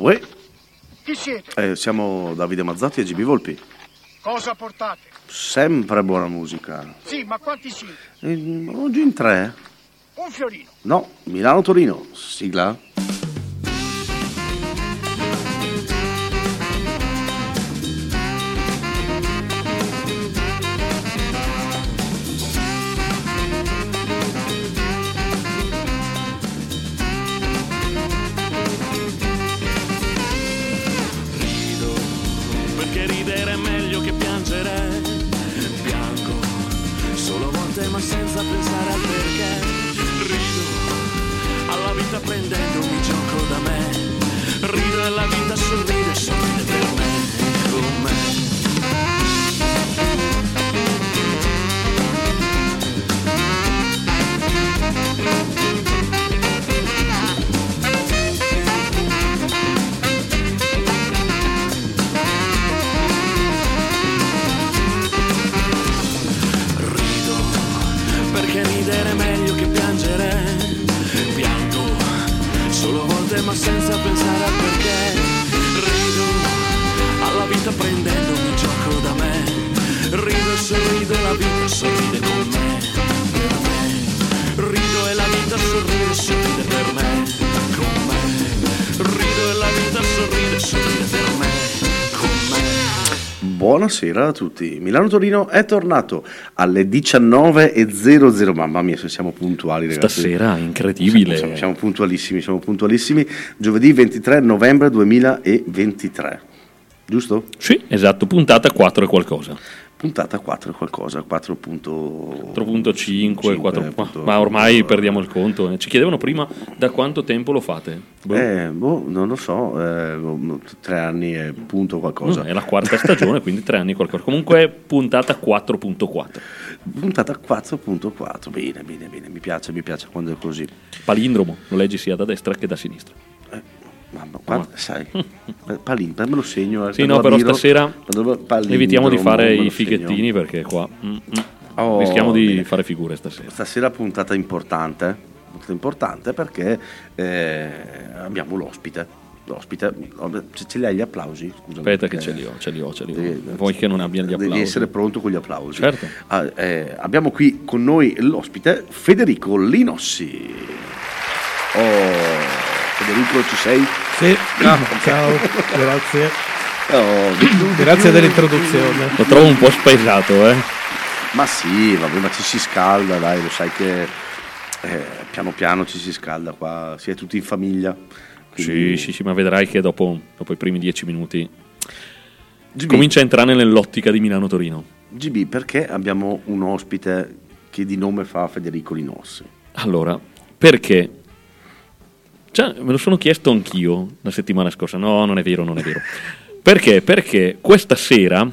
Uè, Chi siete? eh, siamo Davide Mazzotti e GB Volpi. Cosa portate? Sempre buona musica. Sì, ma quanti siete? Eh, oggi in tre? Un fiorino. No, Milano-Torino. Sigla? Buonasera a tutti. Milano-Torino è tornato alle 19.00. Mamma mia, se siamo puntuali, ragazzi. Stasera, incredibile. Siamo, siamo puntualissimi, siamo puntualissimi. Giovedì 23 novembre 2023. Giusto? Sì, esatto, puntata 4 e qualcosa. Puntata 4 e qualcosa, 4.5, 4.5, 4, ma- ormai perdiamo il conto. eh. Ci chiedevano prima da quanto tempo lo fate. Boh. Eh, boh, non lo so, eh, boh, tre anni e punto qualcosa. Mm, è la quarta stagione, quindi tre anni e qualcosa. Comunque puntata 4.4. Puntata 4.4, bene, bene, bene, mi piace, mi piace quando è così. Palindromo, lo leggi sia da destra che da sinistra. Mamma, guarda, sai, Palin, me lo segno. eh, Sì, no, però abbiro- stasera palindromo, evitiamo di fare i segno. fighettini perché qua mm, mm, Oh, rischiamo di bene. fare figure stasera. Stasera puntata importante, puntata importante perché eh, abbiamo l'ospite. L'ospite, ce, ce li hai gli applausi? Scusami, Aspetta che ce li ho, ce li ho, ce li ho. devi- Vuoi che non abbia gli Devi applausi? essere pronto con gli applausi. Certo. Ah, eh, abbiamo qui con noi l'ospite Federico Linossi. Oh, Federico, ci sei? Sì, ciao, grazie. Oh, Grazie dell'introduzione. Lo trovo un po' spaesato, eh. Ma sì, vabbè, ma ci si scalda, dai, lo sai che eh, piano piano ci si scalda qua, si è tutti in famiglia. Sì, quindi- sì, sì, ma vedrai che dopo, dopo i primi dieci minuti GB, comincia a entrare nell'ottica di Milano-Torino. GB, perché abbiamo un ospite che di nome fa Federico Linossi? Allora, perché? Già, me lo sono chiesto anch'io la settimana scorsa. No, non è vero, non è vero. Perché? Perché questa sera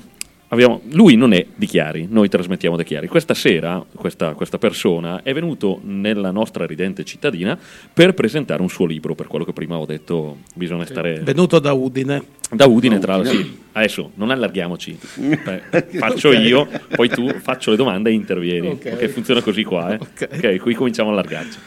abbiamo. Lui non è di Chiari, noi trasmettiamo da Chiari. Questa sera, questa, questa persona è venuto nella nostra ridente cittadina per presentare un suo libro. Per quello che prima ho detto, bisogna stare. Venuto da Udine. Da Udine, tra l'altro. Sì. Adesso non allarghiamoci. Faccio Ok. io, poi tu faccio le domande e intervieni. Ok. Ok, funziona così qua. Eh? Ok. ok, qui cominciamo a allargarci.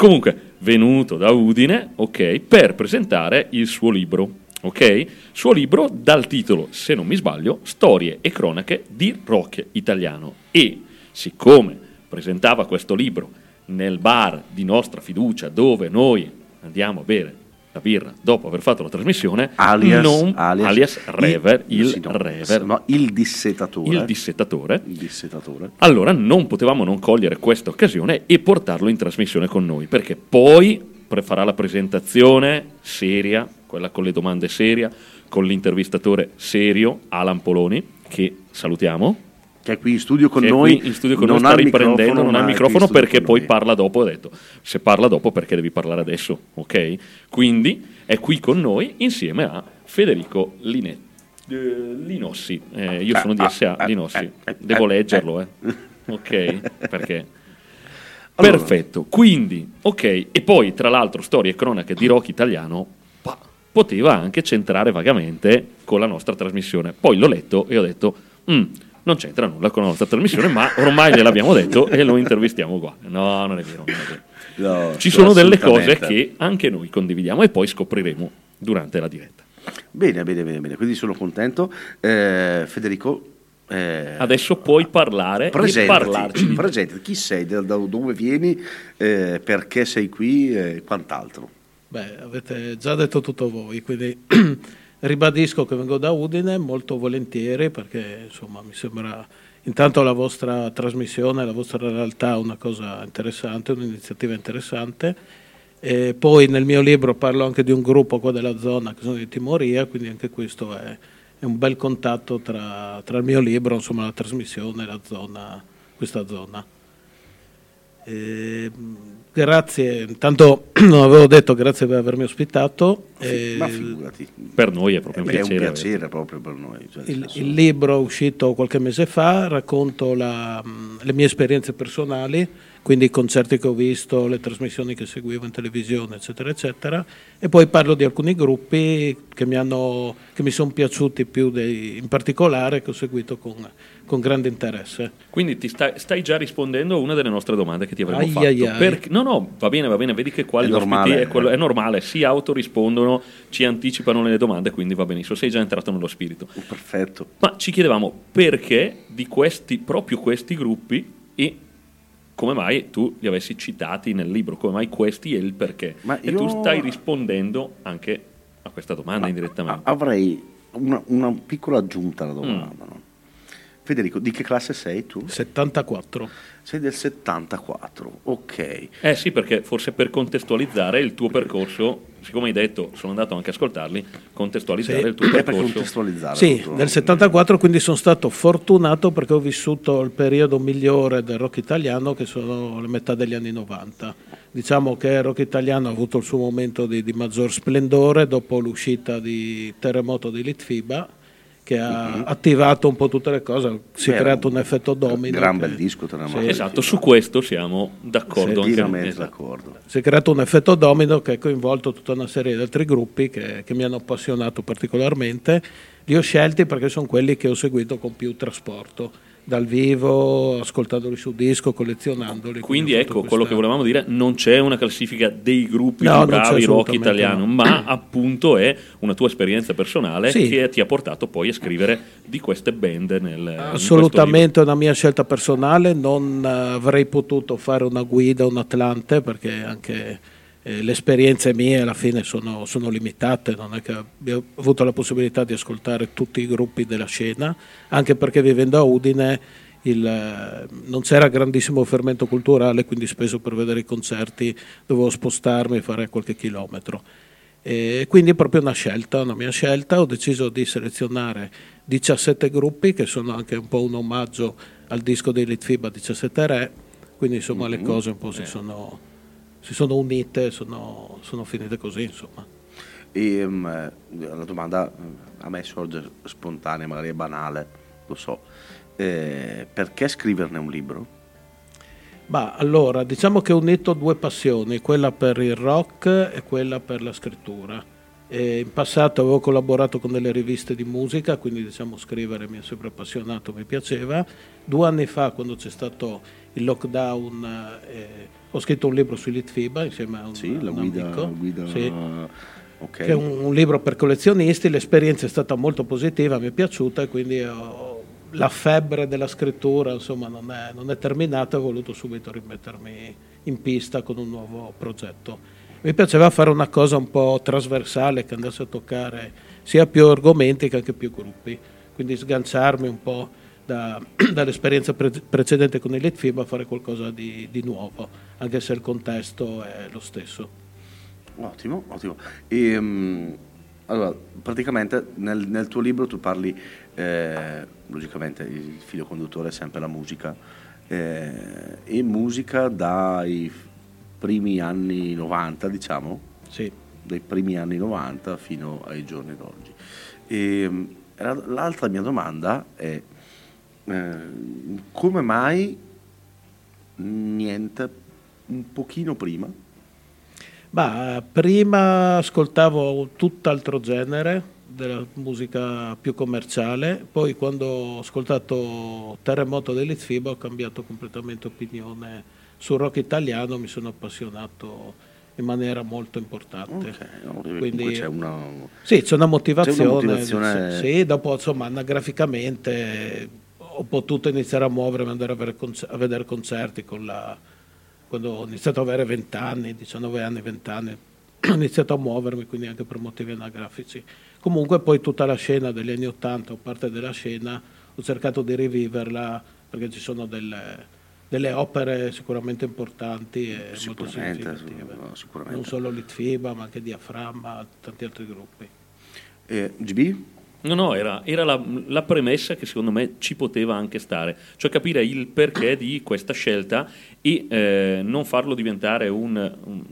Comunque, venuto da Udine, ok, per presentare il suo libro. Ok? Suo libro dal titolo, se non mi sbaglio, Storie e cronache di rock italiano. E siccome presentava questo libro nel bar di nostra fiducia dove noi andiamo a bere la birra dopo aver fatto la trasmissione, Alias, non- alias, alias Rever, il, sì, no, Rever, no, il dissetatore. il dissettatore. Il dissetatore. Allora non potevamo non cogliere questa occasione e portarlo in trasmissione con noi, perché poi farà la presentazione seria, quella con le domande seria, con l'intervistatore serio, Alan Poloni, che salutiamo. Che è qui in studio con noi. in studio con non noi, sta riprendendo, non ha il microfono perché poi parla dopo, ho detto, se parla dopo perché devi parlare adesso, ok? Quindi è qui con noi insieme a Federico Linetti. Eh, Linossi, Eh, io sono di SA Linossi, eh, eh, devo eh, leggerlo, eh. ok? Perché? Allora. Perfetto, quindi, ok, e poi tra l'altro storie e cronache di rock italiano pa- poteva anche centrare vagamente con la nostra trasmissione. Poi l'ho letto e ho detto, "Mm, non c'entra nulla con la nostra trasmissione, ma ormai gliel'abbiamo detto e lo intervistiamo qua. No, non è vero. Non è vero. No, Ci sono delle cose che anche noi condividiamo e poi scopriremo durante la diretta. Bene, bene, bene, bene. quindi sono contento. Eh, Federico, eh, Adesso puoi parlare e presentati, parlarci. di te. presentati. chi sei, da, da dove vieni, eh, perché sei qui e quant'altro. Beh, avete già detto tutto voi, quindi ribadisco che vengo da Udine molto volentieri perché insomma mi sembra intanto la vostra trasmissione, la vostra realtà una cosa interessante, un'iniziativa interessante. E poi nel mio libro parlo anche di un gruppo qua della zona che sono di Timoria, quindi anche questo è, è un bel contatto tra, tra il mio libro, insomma la trasmissione e la zona, questa zona. E, mh, grazie, intanto non avevo detto grazie per avermi ospitato. Fi- e Ma figurati, Per noi è proprio un è piacere. un piacere proprio per noi. cioè, il, il libro è uscito qualche mese fa, racconto la, le mie esperienze personali, quindi i concerti che ho visto, le trasmissioni che seguivo in televisione, eccetera, eccetera, e poi parlo di alcuni gruppi che mi, hanno- che mi sono piaciuti più dei- in particolare, che ho seguito con, con grande interesse. Quindi ti stai, stai già rispondendo a una delle nostre domande che ti avremmo Ai, fatto. ai, ai. Perché- no, no, va bene, va bene, vedi che qua È gli ospiti normale, è, quello- è normale, si autorispondono, ci anticipano le domande, quindi va benissimo, sei già entrato nello spirito. Perfetto. Ma ci chiedevamo perché di questi, proprio questi gruppi e come mai tu li avessi citati nel libro, come mai questi e il perché. Ma E io- tu stai rispondendo anche a questa domanda indirettamente. A- avrei una, una piccola aggiunta alla Mm. domanda. no? Federico, di che classe sei tu? 74. Sei del 74, ok. Eh sì, perché forse per contestualizzare il tuo percorso, siccome hai detto, sono andato anche a ascoltarli, contestualizzare Sì. il tuo E per percorso. contestualizzare. Sì, tutto, nel 74 quindi sono stato fortunato perché ho vissuto il periodo migliore del rock italiano che sono le metà degli anni 90. Diciamo che il rock italiano ha avuto il suo momento di, di maggior splendore dopo l'uscita di Terremoto di Litfiba che ha attivato un po' tutte le cose, si è creato un effetto domino. Gran che- bel disco, Terremoto. Sì. Esatto, su questo siamo d'accordo. anche Pienamente esatto. d'accordo. si è creato un effetto domino che ha coinvolto tutta una serie di altri gruppi che, che mi hanno appassionato particolarmente. Li ho scelti perché sono quelli che ho seguito con più trasporto, dal vivo, ascoltandoli su disco, collezionandoli. Quindi fatto ecco, quello che volevamo dire, non c'è una classifica dei gruppi No, più bravi rock italiano, no. ma appunto è una tua esperienza personale Sì. che ti ha portato poi a scrivere di queste band nel Assolutamente una mia scelta personale, non avrei potuto fare una guida, un Atlante, perché anche eh, le esperienze mie alla fine sono, sono limitate, non è che abbia avuto la possibilità di ascoltare tutti i gruppi della scena, anche perché vivendo a Udine il, eh, non c'era grandissimo fermento culturale, quindi spesso per vedere i concerti dovevo spostarmi e fare qualche chilometro. E quindi è proprio una scelta, una mia scelta, ho deciso di selezionare 17 gruppi che sono anche un po' un omaggio al disco di Litfiba 17 Re, quindi insomma le cose un po' si sono, si sono unite, sono, sono finite così insomma. E, mm, eh, la domanda mm, a me sorge spontanea, magari è banale, lo so. Eh, perché scriverne un libro? Ma allora, diciamo che ho unito due passioni, quella per il rock e quella per la scrittura. E in passato avevo collaborato con delle riviste di musica, quindi diciamo scrivere mi ha sempre appassionato, mi piaceva. Due anni fa, quando c'è stato il lockdown, eh, ho scritto un libro su Litfiba insieme a un, Sì, un guida. amico. guida Sì ok. che è un, un libro per collezionisti, l'esperienza è stata molto positiva, mi è piaciuta e quindi ho- la febbre della scrittura insomma, non, è, non è terminata ho voluto subito rimettermi in pista con un nuovo progetto. Mi piaceva fare una cosa un po' trasversale che andasse a toccare sia più argomenti che anche più gruppi, quindi sganciarmi un po' da- dall'esperienza pre- precedente con il Litfib a fare qualcosa di, di nuovo, anche se il contesto è lo stesso. Ottimo, ottimo. E, mm, allora, praticamente nel, nel tuo libro tu parli, eh, logicamente il filo conduttore è sempre la musica, eh, e musica dai primi anni 90, diciamo, Sì. dai primi anni 90 fino ai giorni d'oggi. E, la- l'altra mia domanda è eh, come mai niente un pochino prima? Ma prima ascoltavo tutt'altro genere della musica più commerciale, poi quando ho ascoltato Terremoto dell'Itfiba ho cambiato completamente opinione sul rock italiano, mi sono appassionato in maniera molto importante. Ok, no, comunque Quindi- c'è una... Sì, c'è una motivazione. C'è una motivazione- sì, dopo insomma anagraficamente ho potuto iniziare a muovermi, andare a vedere, conce- a vedere concerti con la- quando ho iniziato ad avere 20 anni, 19 anni, 20 anni, ho iniziato a muovermi, quindi anche per motivi anagrafici. Comunque poi tutta la scena degli anni 80 o parte della scena ho cercato di riviverla perché ci sono delle, delle opere sicuramente importanti e molto Sicuramente, significative. no, sicuramente. Non solo Litfiba, ma anche Diaframma, tanti altri gruppi. Eh, GB? No, no, era, era la, la premessa che secondo me ci poteva anche stare, cioè capire il perché di questa scelta e eh, non farlo diventare un, un-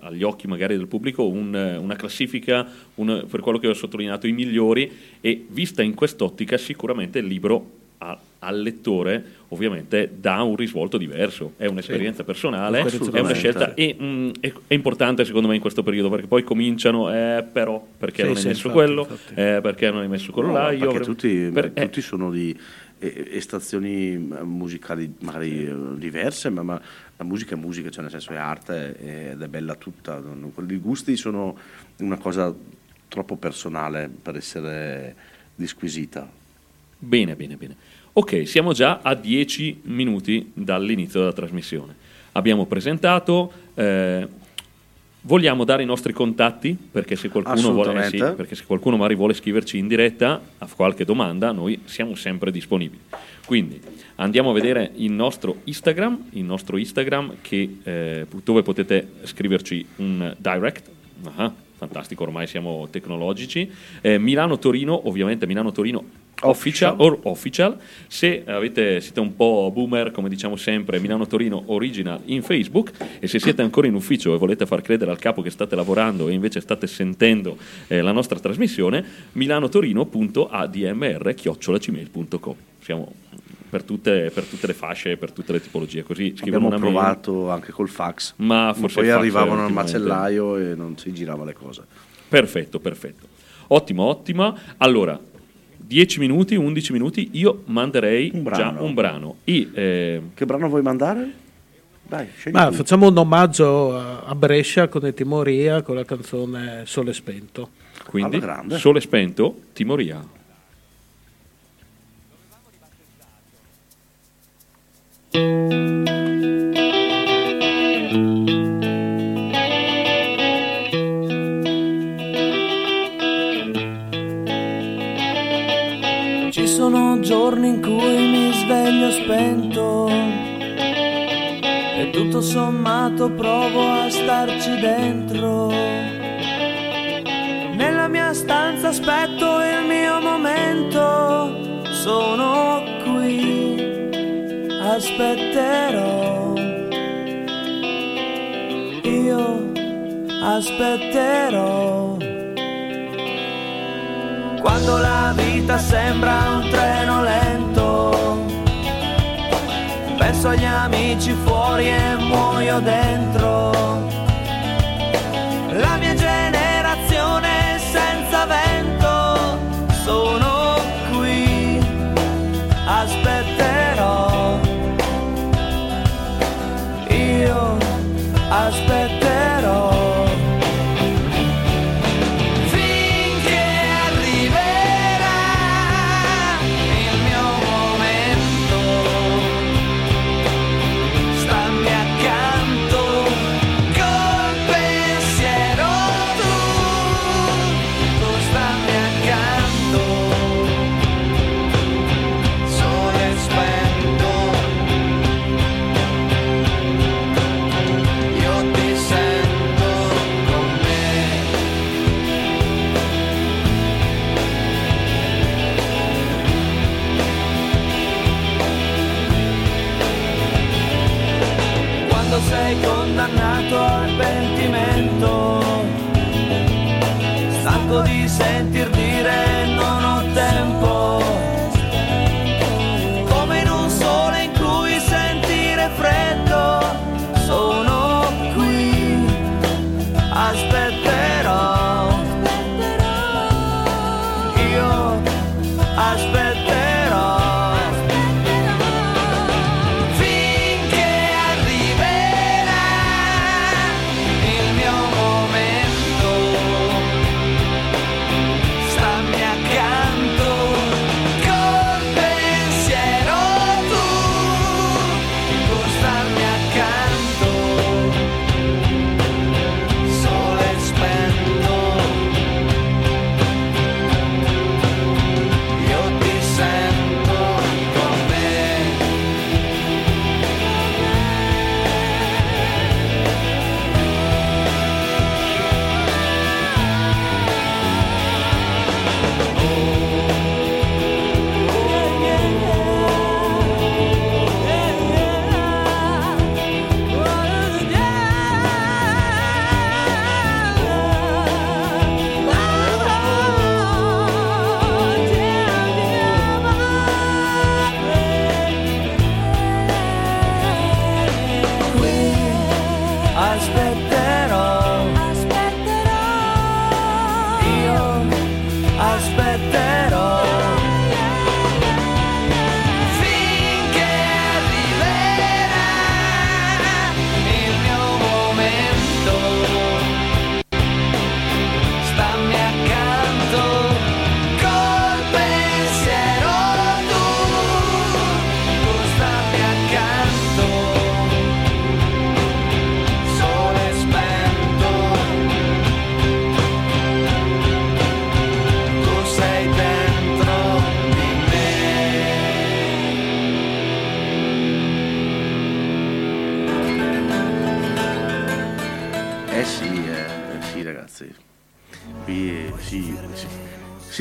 agli occhi magari del pubblico un- una classifica, un- per quello che ho sottolineato, i migliori e vista in quest'ottica sicuramente il libro a- al lettore ovviamente dà un risvolto diverso, è un'esperienza personale, è una scelta e mm, è, è importante secondo me in questo periodo perché poi cominciano, eh, però perché Sì, non hai sì, messo infatti, quello, infatti. eh, perché non hai messo quello No, là, io perché tutti, per- eh, tutti sono di estazioni eh, musicali magari eh, diverse, ma, ma la musica è musica, cioè nel senso è arte ed è bella tutta. I gusti sono una cosa troppo personale per essere disquisita. Bene, bene, bene. Ok, siamo già a 10 minuti dall'inizio della trasmissione. Abbiamo presentato, eh, vogliamo dare i nostri contatti perché se qualcuno, vuole, eh sì, perché se qualcuno magari vuole scriverci in diretta a qualche domanda, noi siamo sempre disponibili. Quindi andiamo a vedere il nostro Instagram, il nostro Instagram che, eh, dove potete scriverci un direct. Ah, fantastico, ormai siamo tecnologici. Eh, Milano-Torino, ovviamente Milano-Torino official, or official. Se avete, siete un po' boomer, come diciamo sempre, Milano Torino Original in Facebook e se siete ancora in ufficio e volete far credere al capo che state lavorando e invece state sentendo eh, la nostra trasmissione, milanotorino.admr@gmail.com. Siamo per tutte, per tutte le fasce, per tutte le tipologie, così Abbiamo una mail. provato anche col fax, Ma forse poi il fax arrivavano al macellaio e non si girava le cose. Perfetto, perfetto. Ottimo, ottima. Allora, 10 minuti, 11 minuti, io manderei Un già brano. un brano. E, eh, Che brano vuoi mandare? Dai, Ma tu. facciamo un omaggio a Brescia con Timoria con la canzone Sole Spento. quindi, sole spento, Timoria. Ci giorni in cui mi sveglio spento e tutto sommato provo a starci dentro. Nella mia stanza aspetto il mio momento, sono qui, aspetterò. Io aspetterò. Quando la vita sembra un treno lento, penso agli amici fuori e muoio dentro.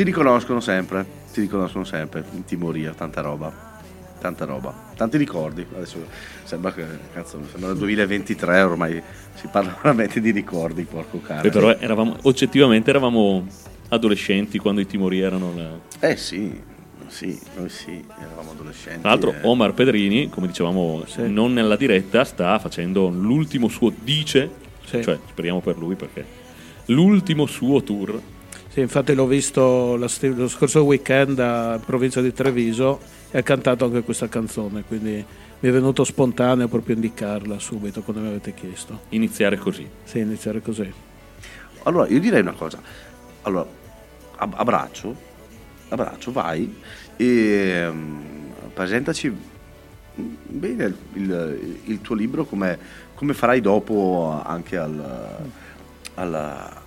Si riconoscono sempre, si riconoscono sempre in timoria, tanta roba. Tanta roba, tanti ricordi. Adesso sembra che cazzo, sembra il 2023 ormai si parla veramente di ricordi, porco cane. Eh, però eravamo, oggettivamente eravamo adolescenti quando i timori erano la... Eh sì, sì, noi sì, eravamo adolescenti. Tra l'altro eh. Omar Pedrini, come dicevamo Sì. non nella diretta, sta facendo l'ultimo suo dice, Sì. cioè speriamo per lui perché l'ultimo suo tour Sì, infatti l'ho visto lo scorso weekend a provincia di Treviso e ha cantato anche questa canzone, quindi mi è venuto spontaneo proprio indicarla subito quando mi avete chiesto. iniziare così. Sì, iniziare così. Allora, io direi una cosa. Allora, ab- abbraccio, abbraccio, vai e mm, presentaci bene il, il- il tuo libro come, come farai dopo anche al, al,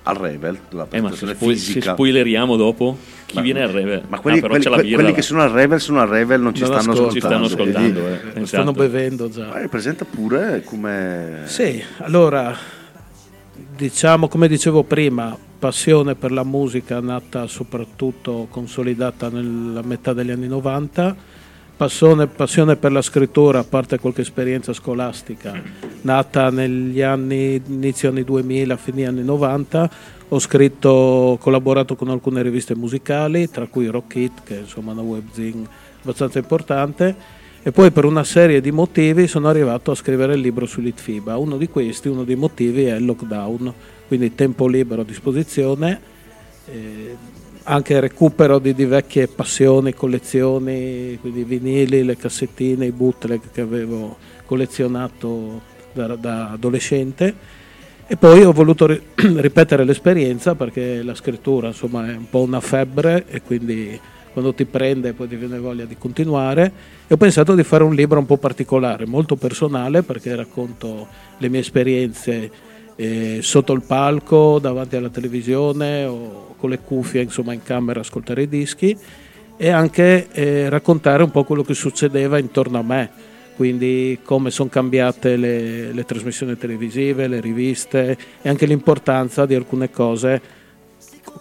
al Revel, la Eh, ma se, spo- se fisica. spoileriamo dopo, chi Ma- viene al Revel? Ma quelli, Ah, però quelli- c'è la quelli- birra quelli che sono al Revel sono al Revel, non ci Non stanno ascoltano. ci stanno ascoltando. ascoltando. eh. Esatto. stanno bevendo già. Vai, presenta pure come... Sì, allora diciamo come dicevo prima, passione per la musica nata soprattutto consolidata nella metà degli anni 90, passione, passione per la scrittura, a parte qualche esperienza scolastica, nata negli anni, inizio anni 2000, fine anni 90, ho scritto, ho collaborato con alcune riviste musicali, tra cui Rock It, che è insomma una webzine abbastanza importante, e poi per una serie di motivi sono arrivato a scrivere il libro sull'ITFIBA. Uno di questi, uno dei motivi è il lockdown, quindi tempo libero a disposizione, eh, anche recupero di, di vecchie passioni, collezioni, quindi i vinili, le cassettine, i bootleg che avevo collezionato da, da adolescente. E poi ho voluto ri- ripetere l'esperienza perché la scrittura insomma è un po' una febbre e quindi quando ti prende poi ti viene voglia di continuare e ho pensato di fare un libro un po' particolare, molto personale perché racconto le mie esperienze eh, sotto il palco, davanti alla televisione o con le cuffie insomma in camera ascoltare i dischi e anche eh, raccontare un po' quello che succedeva intorno a me, quindi come sono cambiate le, le trasmissioni televisive, le riviste e anche l'importanza di alcune cose,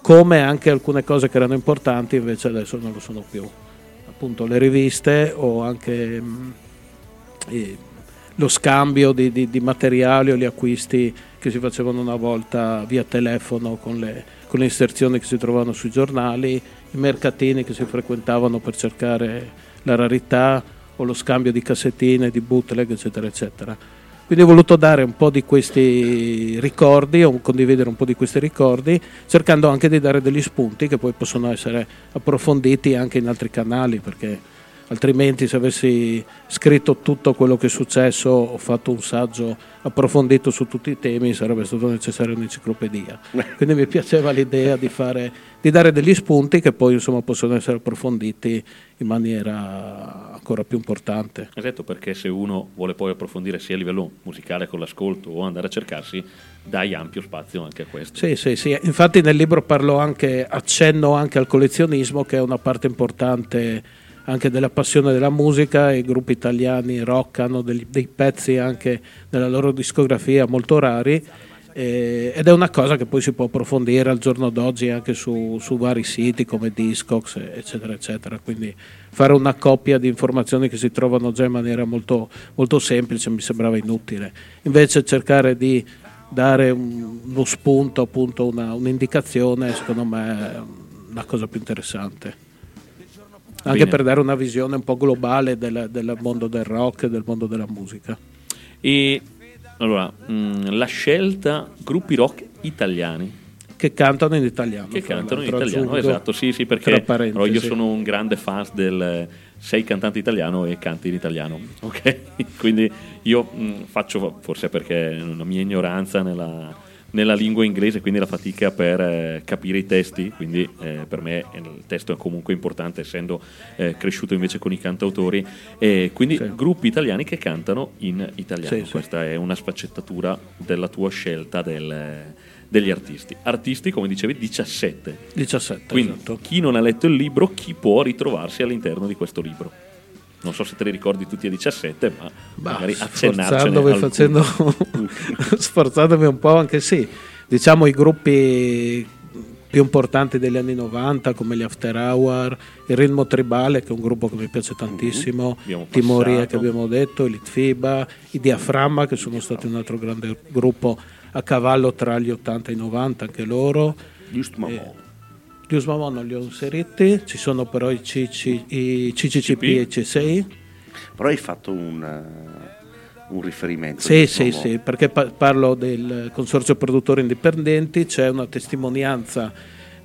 come anche alcune cose che erano importanti invece adesso non lo sono più. Appunto le riviste o anche mh, i- lo scambio di, di- di materiali o gli acquisti che si facevano una volta via telefono con le, con le inserzioni che si trovavano sui giornali, i mercatini che si frequentavano per cercare la rarità o lo scambio di cassettine, di bootleg, eccetera, eccetera. Quindi ho voluto dare un po' di questi ricordi, o condividere un po' di questi ricordi, cercando anche di dare degli spunti che poi possono essere approfonditi anche in altri canali, perché altrimenti se avessi scritto tutto quello che è successo o fatto un saggio approfondito su tutti i temi sarebbe stato necessario un'enciclopedia. Quindi mi piaceva l'idea di, fare, di dare degli spunti che poi insomma, possono essere approfonditi in maniera ancora più importante. Esatto, perché se uno vuole poi approfondire sia a livello musicale con l'ascolto o andare a cercarsi, dai ampio spazio anche a questo. Sì, sì, sì. Infatti nel libro parlo anche, accenno anche al collezionismo che è una parte importante anche della passione della musica i gruppi italiani rock hanno degli- dei pezzi anche nella loro discografia molto rari eh, ed è una cosa che poi si può approfondire al giorno d'oggi anche su, su vari siti come Discogs eccetera eccetera. Quindi fare una coppia di informazioni che si trovano già in maniera molto, molto semplice mi sembrava inutile. Invece cercare di dare un- uno spunto appunto una, un'indicazione secondo me è una cosa più interessante anche Bene. per dare una visione un po' globale del, del mondo del rock e del mondo della musica. E allora, mh, la scelta gruppi rock italiani Che cantano in italiano. che cantano in italiano, esatto, sì, sì, perché allora, io sono un grande fan del sei cantante italiano e canti in italiano, ok? Quindi io mh, faccio, forse perché la mia ignoranza nella, nella lingua inglese, quindi la fatica per eh, capire i testi, quindi eh, per me il testo è comunque importante essendo eh, cresciuto invece con i cantautori, e quindi Sì. gruppi italiani che cantano in italiano, Sì, sì. questa è una sfaccettatura della tua scelta del- degli artisti. Artisti, come dicevi, 17. 17, Quindi esatto. chi non ha letto il libro, chi può ritrovarsi all'interno di questo libro? Non so se te li ricordi tutti a 17, ma Bah, magari accennarcene facendo, sforzandomi un po' anche sì. Diciamo i gruppi più importanti degli anni 90 come gli After Hour, il Ritmo Tribale che è un gruppo che mi piace tantissimo, Abbiamo Timoria passato. che abbiamo detto, i Litfiba, i Diaframma che sono stati un altro grande gruppo a cavallo tra gli 80 e i 90 anche loro. Giusto Mamò. Eh, Gli Usmamò non li ho inseriti, ci sono però i, CC, i CCCP e i CSI. Però hai fatto un, eh, un riferimento. Sì, sì, sì, perché pa- parlo del consorzio produttori indipendenti, c'è una testimonianza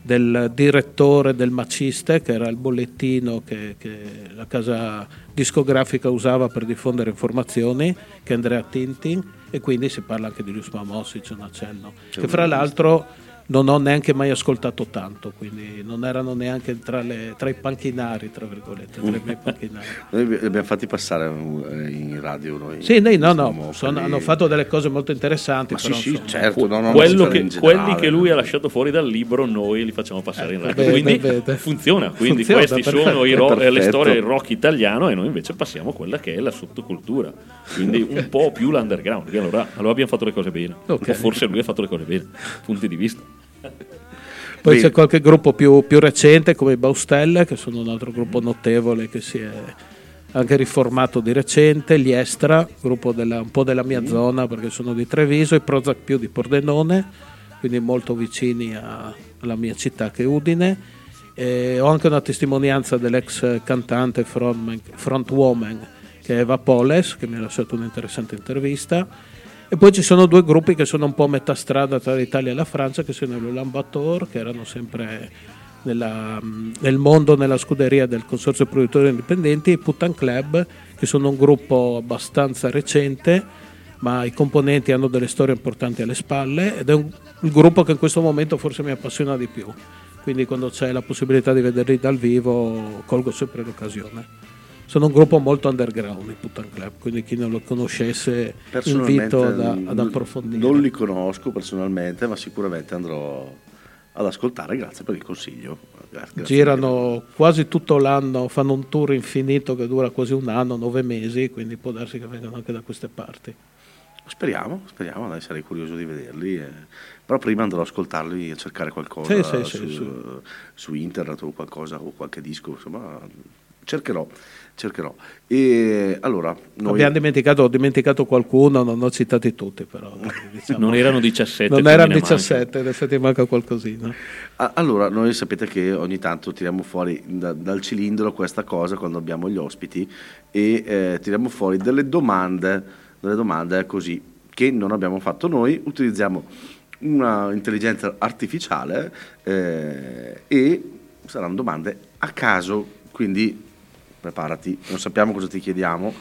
del direttore del Maciste, che era il bollettino che, che la casa discografica usava per diffondere informazioni, che è Andrea Tintin, e quindi si parla anche di Luis Mamossi, c'è un accenno, che fra l'altro non ho neanche mai ascoltato tanto, quindi non erano neanche tra, le- tra i panchinari, tra virgolette, tra i miei panchinari. Noi li abbiamo fatti passare eh, in radio. Noi. Sì, nei- no, no, sono- quelli- hanno fatto delle cose molto interessanti. Ma sì, però, sì, insomma, certo. no, no, che- in quelli generale. che lui ha lasciato fuori dal libro noi li facciamo passare in radio vede, quindi vede. funziona quindi Funziona, questi perfetto. sono i ro- eh, le storie del rock italiano e noi invece passiamo a quella che è la sottocultura quindi un po' più l'underground perché allora, allora abbiamo fatto le cose bene Ok. o forse lui ha fatto le cose bene punti di vista Poi Bene. c'è qualche gruppo più, più recente come i Baustelle, che sono un altro gruppo notevole che si è anche riformato di recente, gli Estra, gruppo della- un po' della mia zona perché sono di Treviso, i Prozac più di Pordenone, quindi molto vicini a- alla mia città che è Udine. E ho anche una testimonianza dell'ex cantante frontwoman che è Eva Poles, che mi ha lasciato un'interessante intervista. E poi ci sono due gruppi che sono un po' a metà strada tra l'Italia e la Francia, che sono i Lambator, che erano sempre nella- nel mondo, nella scuderia del Consorzio Produttori Indipendenti, e Putan Club, che sono un gruppo abbastanza recente, ma i componenti hanno delle storie importanti alle spalle ed è un, il gruppo che in questo momento forse mi appassiona di più. Quindi quando c'è la possibilità di vederli dal vivo colgo sempre l'occasione. Sono un gruppo molto underground, i Putan Club, quindi chi non lo conoscesse invito ad, ad approfondire. Non li conosco personalmente, ma sicuramente andrò ad ascoltare. Grazie per il consiglio. Grazie, Girano quasi tutto l'anno, fanno un tour infinito che dura quasi un anno, nove mesi, quindi può darsi che vengano anche da queste parti. Speriamo, speriamo, dai, sarei curioso di vederli. eh. Però prima andrò ad ascoltarli e a cercare qualcosa sì, sì, su, sì. su internet o qualcosa o qualche disco, insomma, cercherò, cercherò. E allora, noi Abbiamo dimenticato, ho dimenticato qualcuno, non ho citati tutti, però diciamo, non erano 17 non erano ne manca. 17, in effetti manca qualcosina. Allora, noi sapete che ogni tanto tiriamo fuori da- dal cilindro questa cosa quando abbiamo gli ospiti e eh, tiriamo fuori delle domande, delle domande così che non abbiamo fatto noi, utilizziamo una intelligenza artificiale eh, e saranno domande a caso, quindi preparati, non sappiamo cosa ti chiediamo,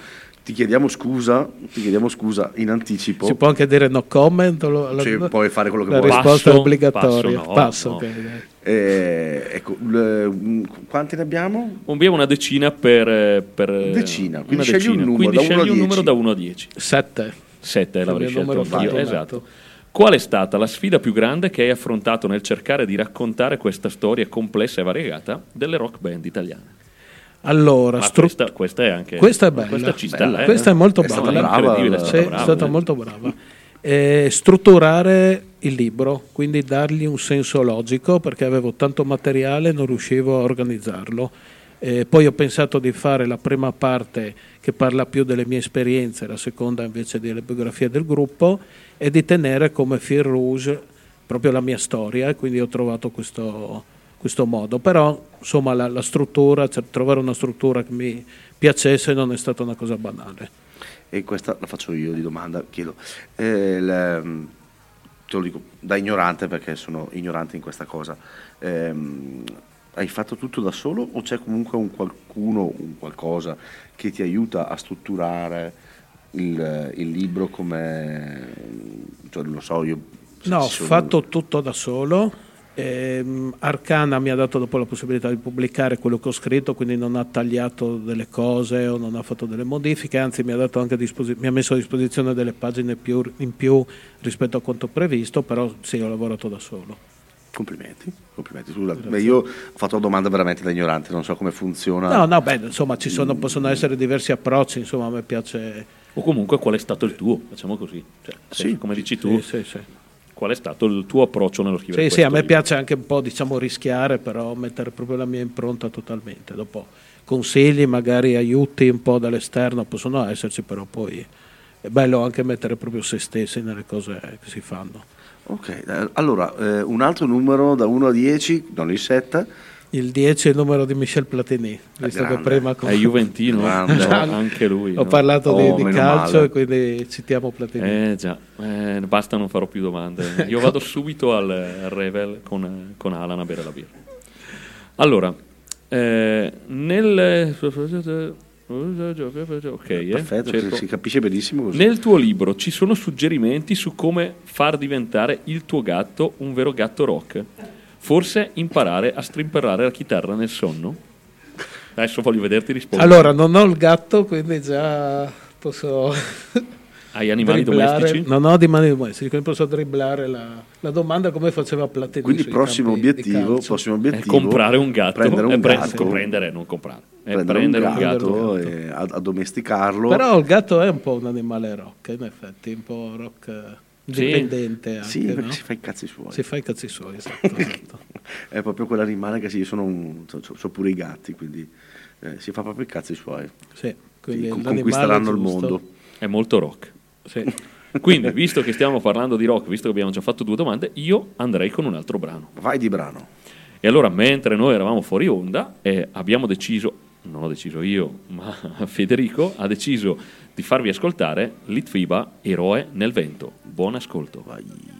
ti chiediamo scusa, ti chiediamo scusa in anticipo. Si può anche dire no comment? lo- Sì, la, puoi fare quello che la vuoi. risposta è obbligatoria. passo no, Passo, no. ok, dai. Eh, ecco, l- quanti ne abbiamo? abbiamo una decina per, per Decina, quindi scegli un numero, quindi da uno a scegli un 10. numero da 1 a 10 Sette. 7 l'avrei scelto anch'io, fatto, esatto. netto. Qual è stata la sfida più grande che hai affrontato nel cercare di raccontare questa storia complessa e variegata delle rock band italiane? Allora, stru- questa, questa è anche Questa è bella. Questa ci sta, Bella. eh. Questa è molto È brava. stata brava, è stata Sì, è brava, stata molto brava. Eh, strutturare il libro, quindi dargli un senso logico perché avevo tanto materiale e non riuscivo a organizzarlo. Eh, poi ho pensato di fare la prima parte che parla più delle mie esperienze, la seconda invece delle biografie del gruppo e di tenere come fil rouge proprio la mia storia e quindi ho trovato questo, questo modo. Però insomma la, la struttura, cioè, trovare una struttura che mi piacesse non è stata una cosa banale. E questa la faccio io di domanda, chiedo. Eh, l- te lo dico da ignorante perché sono ignorante in questa cosa. Ehm, hai fatto tutto da solo o c'è comunque un qualcuno, un qualcosa che ti aiuta a strutturare il, il libro come, cioè, non lo so, io... No, ho fatto tutto da solo. Ehm, Arcana mi ha dato dopo la possibilità di pubblicare quello che ho scritto, quindi non ha tagliato delle cose o non ha fatto delle modifiche, anzi mi ha, dato anche a disposi- mi ha messo a disposizione delle pagine più, in più rispetto a quanto previsto, però sì, ho lavorato da solo. Complimenti, complimenti. Scusa, beh, io ho fatto una domanda veramente da ignorante, non so come funziona. No, no, beh, insomma, ci sono, possono essere diversi approcci, insomma, a me piace... O comunque qual è stato il tuo? Facciamo così. Cioè, Sì, come dici tu, Sì, sì, sì. Qual è stato il tuo approccio nello scrivere Sì, sì, a me libro? piace anche un po', diciamo, rischiare, però mettere proprio la mia impronta totalmente. Dopo consigli, magari aiuti un po' dall'esterno possono esserci, però poi è bello anche mettere proprio se stessi nelle cose che si fanno. Ok, eh, allora eh, un altro numero da 1 a 10, non il 7. Il 10 è il numero di Michel Platini, visto che grande. prima È Juventino, Grande. anche lui. ho no? parlato di- Oh, di, meno calcio male. e quindi citiamo Platini. Eh già, eh, basta, non farò più domande. Io vado subito al, al Revel con, con Alan a bere la birra. Allora, eh, nel... Ok, eh, Perfetto, cerco. si capisce benissimo così. Nel tuo libro ci sono suggerimenti su come far diventare il tuo gatto un vero gatto rock? Forse imparare a strimperare la chitarra nel sonno? Adesso voglio vederti rispondere. Allora, non ho il gatto, quindi già posso Hai animali dribblare- domestici? Non ho di mani domestici, quindi posso dribblare la, la domanda come faceva Platini. Quindi prossimo obiettivo, prossimo È obiettivo comprare un gatto. prendere un Eh, pre- gatto, prendere, non comprare. È prendere, prendere un gatto, gatto. e ad- addomesticarlo. Però il gatto è un po' un animale rock, in effetti, un po' rock Sì. indipendente anche, sì, perché no? si fa i cazzi suoi. Si fa i cazzi suoi, esatto, esatto. È proprio quell'animale che sì, io sono un, so, so pure i gatti, quindi eh, si fa proprio i cazzi suoi. Sì, quindi Sì, conquisteranno il mondo. È molto rock. Sì. Quindi, visto che stiamo parlando di rock, visto che abbiamo già fatto due domande, io andrei con un altro brano. Vai di brano. E allora, mentre noi eravamo fuori onda, eh, abbiamo deciso, non ho deciso io, ma Federico ha deciso di farvi ascoltare Litfiba, Eroe nel vento. Buon ascolto. Vai.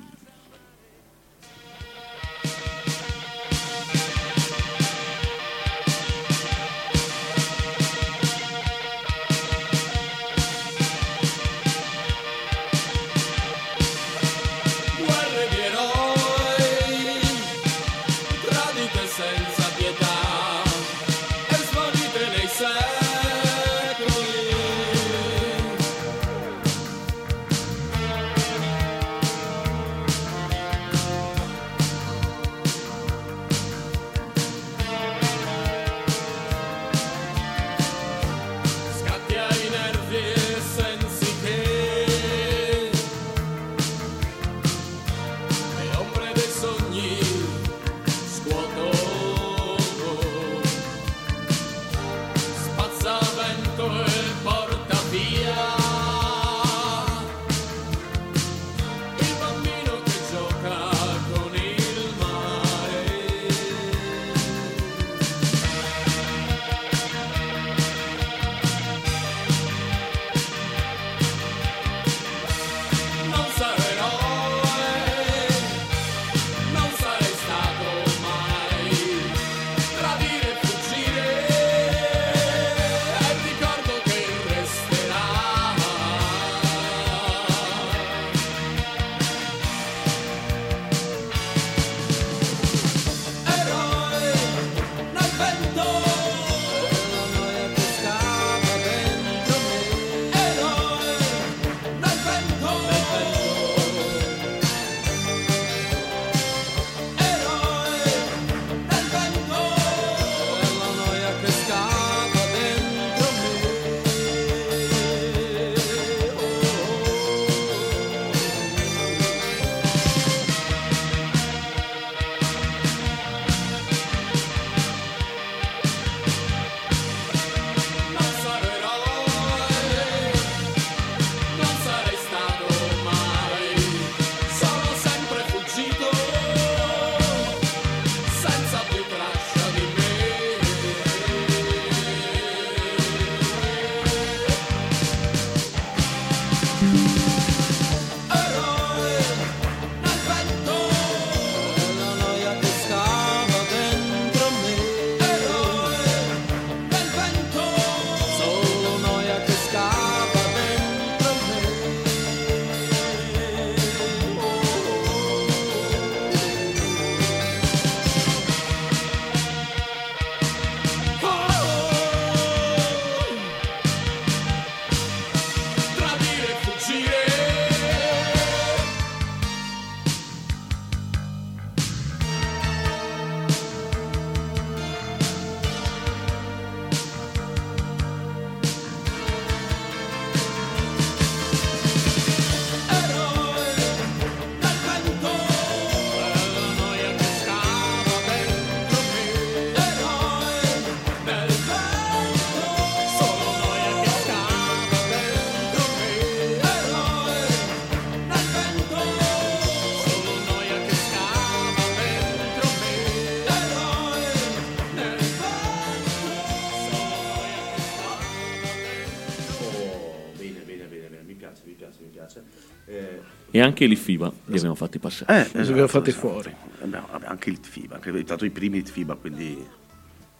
E anche l'IFIBA li abbiamo fatti passare. eh, abbiamo fatti fuori. Abbiamo, abbiamo anche il FIBA, anche tanto i primi FIBA, quindi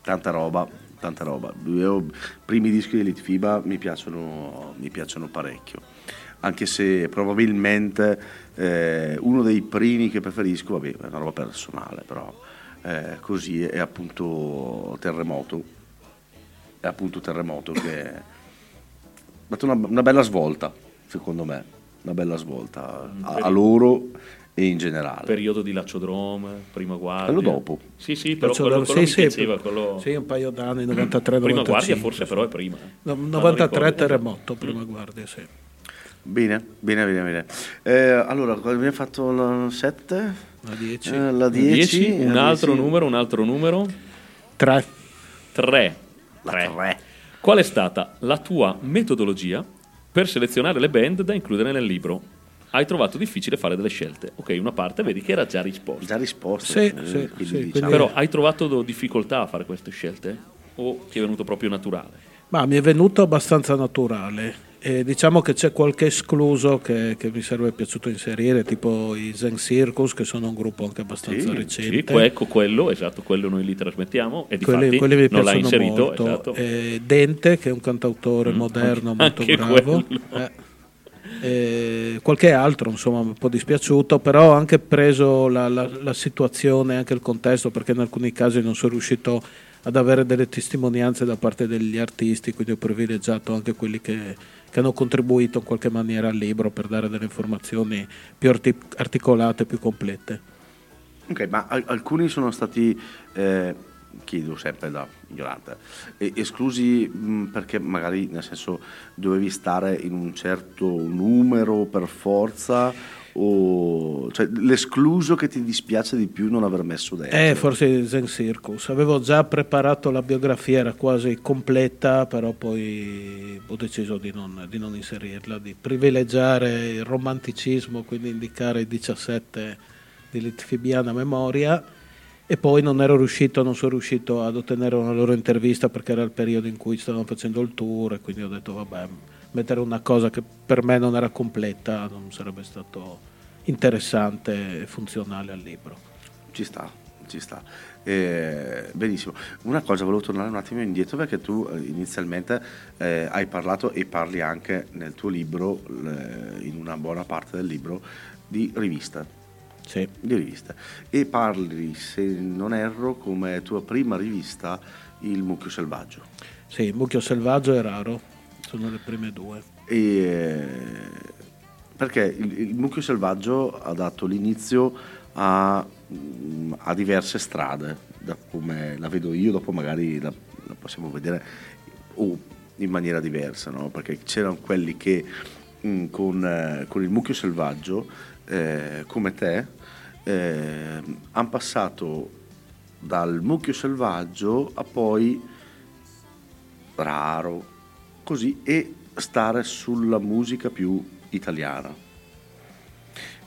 tanta roba, tanta roba. I primi dischi dell'Itfiba mi piacciono, mi piacciono parecchio, anche se probabilmente eh, uno dei primi che preferisco, vabbè, è una roba personale, però eh, così è appunto Terremoto, è appunto Terremoto che ha dato una, una bella svolta, secondo me, una bella svolta a, a loro e in generale. Periodo di Laciodrome, prima guardia. Quello dopo. Sì, sì, però quello, quello sì, mi sì, piaceva. per- quello- sì, un paio d'anni, 93, Prima 95. guardia forse però è prima. eh. No, Ma non 93 ricordo. terremoto, prima guardia, sì. Bene, bene, bene, bene. Eh, allora, abbiamo fatto la 7? La 10. Eh, la 10. 10, un la altro 10. numero, un altro numero. 3. 3. La 3. Qual è stata la tua metodologia per selezionare le band da includere nel libro? Hai trovato difficile fare delle scelte. Ok, una parte vedi che era già risposta. Già risposto. Sì, eh, sì, quindi sì, diciamo- quindi- Però hai trovato difficoltà a fare queste scelte? O ti è venuto proprio naturale? Ma mi è venuto abbastanza naturale. E diciamo che c'è qualche escluso che, che mi sarebbe piaciuto inserire, tipo i Zen Circus, che sono un gruppo anche abbastanza Sì, recente. Sì, ecco quello, esatto, quello noi li trasmettiamo e di quelli, quelli mi non l'ha inserito. molto. Esatto. Dente, che è un cantautore moderno molto bravo. Eh. Eh, qualche altro, insomma, un po' dispiaciuto, però ho anche preso la, la- la situazione, anche il contesto, perché in alcuni casi non sono riuscito ad avere delle testimonianze da parte degli artisti, quindi ho privilegiato anche quelli che, che hanno contribuito in qualche maniera al libro per dare delle informazioni più arti- articolate, più complete. Ok, ma al- alcuni sono stati, eh, chiedo sempre da ignorante, esclusi mh, perché magari nel senso dovevi stare in un certo numero per forza o cioè l'escluso che ti dispiace di più non aver messo dentro. Eh, forse Zen Circus. Avevo già preparato la biografia, era quasi completa, però poi ho deciso di non, di non inserirla, di privilegiare il romanticismo, quindi indicare i 17 di Litfibiana Memoria. E poi non ero riuscito, non sono riuscito ad ottenere una loro intervista perché era il periodo in cui stavano facendo il tour e quindi ho detto vabbè, mettere una cosa che per me non era completa non sarebbe stato interessante e funzionale al libro. Ci sta, ci sta. Eh, benissimo. Una cosa, volevo tornare un attimo indietro perché tu eh, inizialmente eh, hai parlato e parli anche nel tuo libro, eh, in una buona parte del libro, di riviste. Sì. Di riviste. E parli, se non erro, come tua prima rivista, Il Mucchio Selvaggio. Sì, il mucchio selvaggio è raro, sono le prime due. E, perché il, il Mucchio Selvaggio ha dato l'inizio a, mm, a diverse strade, da come la vedo io, dopo magari la, la possiamo vedere o in maniera diversa, no? perché c'erano quelli che mm, con, eh, con il Mucchio Selvaggio, eh, come te, eh, hanno passato dal Mucchio Selvaggio a poi raro, così, e stare sulla musica più italiana.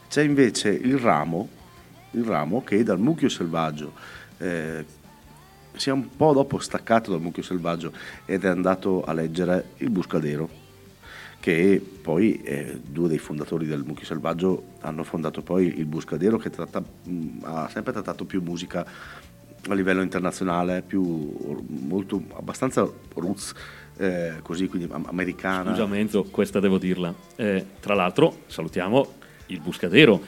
C'è invece il ramo, il ramo che dal mucchio selvaggio eh, si è un po' dopo staccato dal mucchio selvaggio ed è andato a leggere il Buscadero, che poi eh, due dei fondatori del mucchio selvaggio hanno fondato poi il Buscadero che tratta, mh, ha sempre trattato più musica a livello internazionale, più molto abbastanza roots, eh, così quindi am- americana. Scusa Menzo, questa devo dirla. Eh, tra l'altro salutiamo il Buscadero,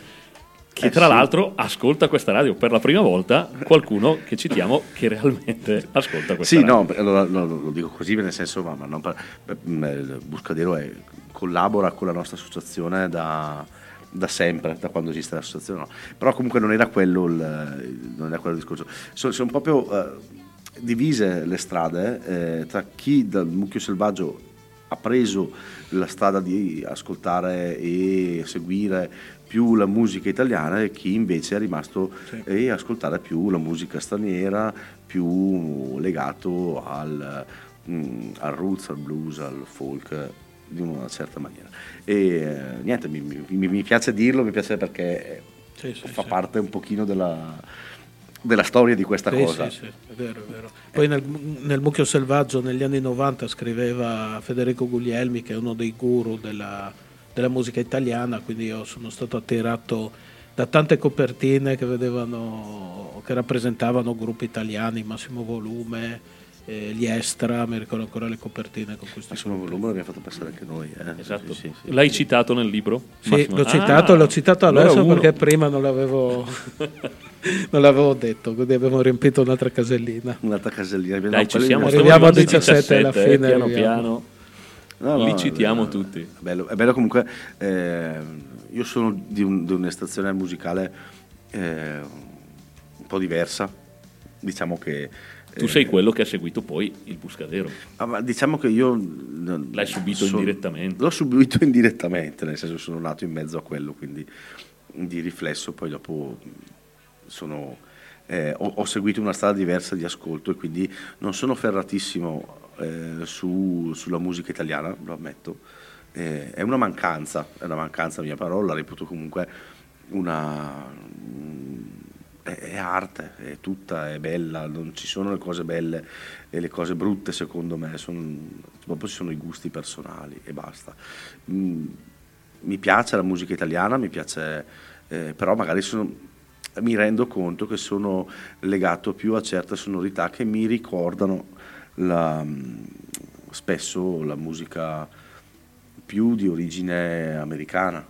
che Eh, tra sì. l'altro ascolta questa radio per la prima volta, qualcuno che citiamo che realmente ascolta questa Sì, radio. no, allora, no, lo dico così nel senso, ma, ma per- mh, il Buscadero è- collabora con la nostra associazione da, da sempre, da quando esiste l'associazione, no. però comunque non era quello il, non era quello il discorso. Sono, sono proprio eh, divise le strade eh, tra chi dal mucchio selvaggio ha preso la strada di ascoltare e seguire più la musica italiana e chi invece è rimasto e ascoltare più la musica straniera, più legato al, mm, al roots, al blues, al folk di una certa maniera. E eh, niente, mi, mi- mi piace dirlo, mi piace perché Sì, sì, fa sì. parte un pochino della, della storia di questa Sì, cosa. sì, sì, è vero, è vero. Poi nel, nel Mucchio Selvaggio negli anni 90 scriveva Federico Guglielmi, che è uno dei guru della, della musica italiana, quindi io sono stato attirato da tante copertine che vedevano, che rappresentavano gruppi italiani, Massimo Volume, eh, gli Estra, mi ricordo ancora le copertine con questi Massimo Volume l'abbiamo fatto passare anche noi. Eh. Esatto. Sì, sì, sì. L'hai citato nel libro? Sì, l'ho citato, Ah, l'ho citato allora perché prima non l'avevo, non l'avevo detto, quindi abbiamo riempito un'altra casellina. Un'altra casellina. No, Dai, ci quelli- siamo. Arriviamo a arrivando 17 alla eh, fine, Piano arriviamo. piano. No, no, Li è citiamo bello, tutti. È bello, è bello comunque. eh, io sono di, un- di un'estazione musicale eh, un po' diversa. Diciamo che. Tu sei quello che ha seguito poi il Buscadero. ah, diciamo che io. L'hai subito sono- indirettamente. L'ho subito indirettamente, nel senso che sono nato in mezzo a quello, quindi di riflesso poi dopo sono, eh, ho, ho seguito una strada diversa di ascolto e quindi non sono ferratissimo eh, su- sulla musica italiana, lo ammetto. Eh, è una mancanza, è una mancanza mia parola, la reputo comunque una... È, arte, è tutta, è bella, non ci sono le cose belle e le cose brutte secondo me, son, dopo ci sono i gusti personali e basta. Mm, mi piace la musica italiana, mi piace, eh, però magari sono, mi rendo conto che sono legato più a certe sonorità che mi ricordano la, mm, spesso la musica più di origine americana.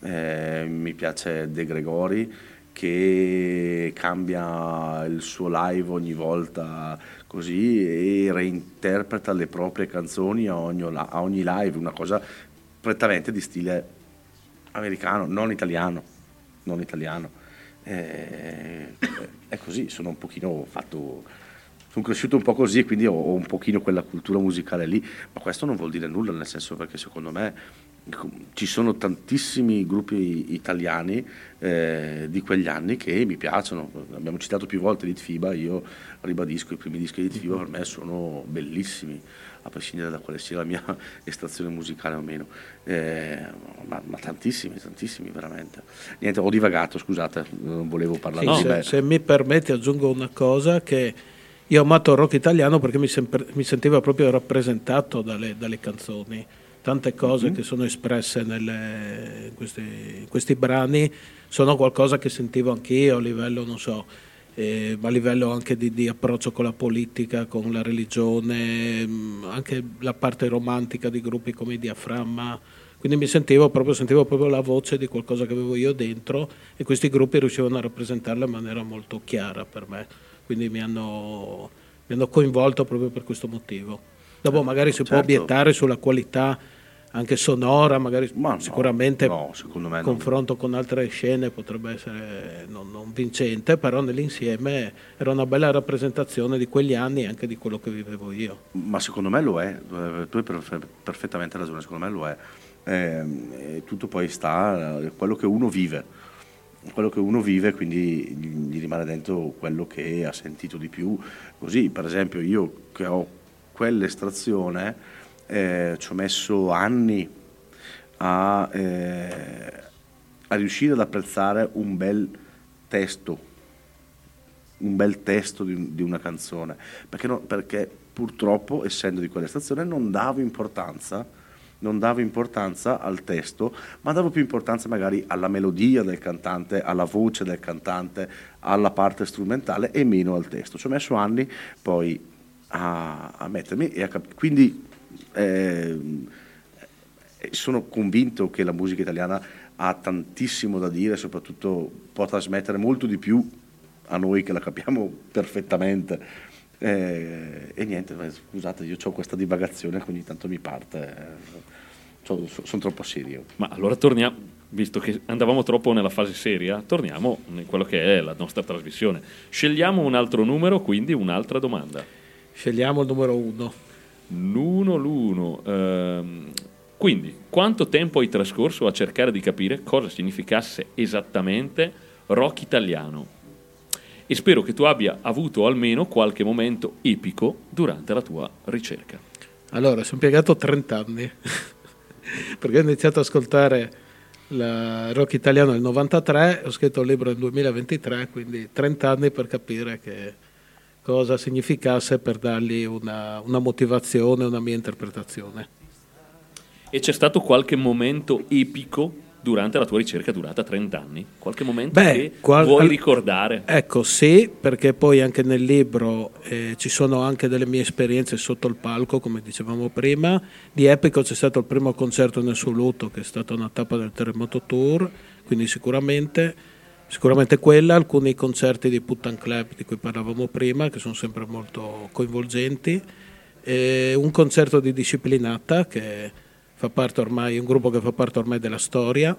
Eh, mi piace De Gregori che cambia il suo live ogni volta così e reinterpreta le proprie canzoni a ogni, a ogni live, una cosa prettamente di stile americano, non italiano. Non italiano. Eh, è così, sono un pochino fatto sono cresciuto un po' così e quindi ho, ho un pochino quella cultura musicale lì, ma questo non vuol dire nulla, nel senso perché secondo me ci sono tantissimi gruppi italiani eh, di quegli anni che mi piacciono, abbiamo citato più volte Litfiba, io ribadisco i primi dischi di Litfiba per me sono bellissimi, a prescindere da quale sia la mia estrazione musicale o meno, Eh, ma, ma tantissimi, tantissimi veramente. Niente, ho divagato, scusate, non volevo parlare Sì, di se, me. se mi permetti aggiungo una cosa che io ho amato il rock italiano perché mi, sempre- mi sentivo proprio rappresentato dalle, dalle canzoni. Tante cose Mhm. che sono espresse nelle- in, questi, in questi brani sono qualcosa che sentivo anch'io a livello, non so, eh, ma a livello anche di, di approccio con la politica, con la religione, mh, anche la parte romantica di gruppi come i Diaframma. Quindi mi sentivo proprio, sentivo proprio la voce di qualcosa che avevo io dentro e questi gruppi riuscivano a rappresentarla in maniera molto chiara per me. Quindi mi hanno, mi hanno coinvolto proprio per questo motivo. Dopo magari si può certo. obiettare sulla qualità anche sonora, magari Ma no, sicuramente no, confronto con altre scene potrebbe essere non, non vincente, però nell'insieme era una bella rappresentazione di quegli anni e anche di quello che vivevo io. Ma secondo me lo è, eh, tu hai perfe- perfettamente ragione, secondo me lo è. Ehm, e tutto poi sta eh, quello che uno vive, quello che uno vive, quindi gli rimane dentro quello che ha sentito di più. Così, per esempio, io che ho quell'estrazione eh, ci ho messo anni a, eh, a riuscire ad apprezzare un bel testo un bel testo di, di una canzone, perché, no- perché purtroppo, essendo di quella stazione, non davo importanza, non davo importanza al testo, ma davo più importanza magari alla melodia del cantante, alla voce del cantante, alla parte strumentale e meno al testo. Ci ho messo anni poi a, a mettermi e a cap- quindi eh, sono convinto che la musica italiana ha tantissimo da dire, soprattutto può trasmettere molto di più a noi che la capiamo perfettamente. Eh, e niente, scusate, io ho questa divagazione che ogni tanto mi parte. sono troppo serio. Ma allora torniamo, visto che andavamo troppo nella fase seria, torniamo in quello che è la nostra trasmissione. Scegliamo un altro numero, quindi un'altra domanda. Scegliamo il numero uno. L'uno l'uno. ehm, quindi, quanto tempo hai trascorso a cercare di capire cosa significasse esattamente rock italiano? E spero che tu abbia avuto almeno qualche momento epico durante la tua ricerca. Allora, sono impiegato 30 anni perché ho iniziato ad ascoltare il rock italiano nel 93, ho scritto il libro nel 2023, quindi 30 anni per capire che cosa significasse per dargli una, una motivazione, una mia interpretazione. E c'è stato qualche momento epico durante la tua ricerca durata 30 anni? Qualche momento Beh, che qual- vuoi ricordare? Ecco, sì, perché poi anche nel libro eh, ci sono anche delle mie esperienze sotto il palco, come dicevamo prima. Di Epico c'è stato il primo concerto nel suo lutto, che è stata una tappa del Terremoto Tour, quindi sicuramente, sicuramente quella, alcuni concerti di Puttan Club di cui parlavamo prima, che sono sempre molto coinvolgenti, e un concerto di Disciplinata, che fa parte ormai, un gruppo che fa parte ormai della storia,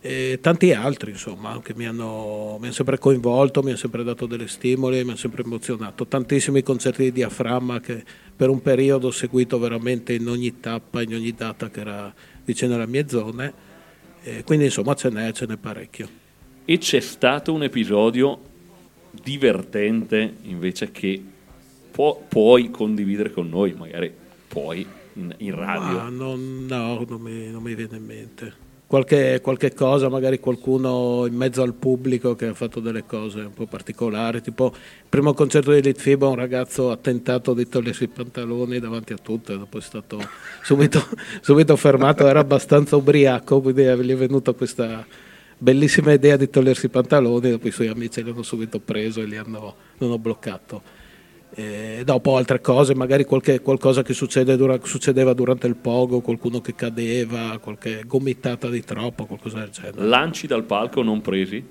e tanti altri insomma che mi hanno, mi hanno sempre coinvolto, mi hanno sempre dato delle stimoli, mi hanno sempre emozionato. Tantissimi concerti di diaframma che per un periodo ho seguito veramente in ogni tappa, in ogni data che era vicino alle mie zone. E quindi insomma ce n'è, ce n'è parecchio. E c'è stato un episodio divertente invece che può- puoi condividere con noi, magari puoi in, in radio. Ma non, no, non mi, non mi viene in mente. Qualche, qualche cosa, magari qualcuno in mezzo al pubblico che ha fatto delle cose un po' particolari, tipo il primo concerto di Elite FIBA un ragazzo ha tentato di togliersi i pantaloni davanti a tutte, e dopo è stato subito, subito fermato, era abbastanza ubriaco, quindi gli è venuta questa bellissima idea di togliersi i pantaloni, dopo i suoi amici li hanno subito preso e li hanno, l'hanno bloccato. E dopo altre cose, magari qualche, qualcosa che succede dura- succedeva durante il pogo, qualcuno che cadeva, qualche gomitata di troppo, qualcosa del genere. Lanci dal palco non presi?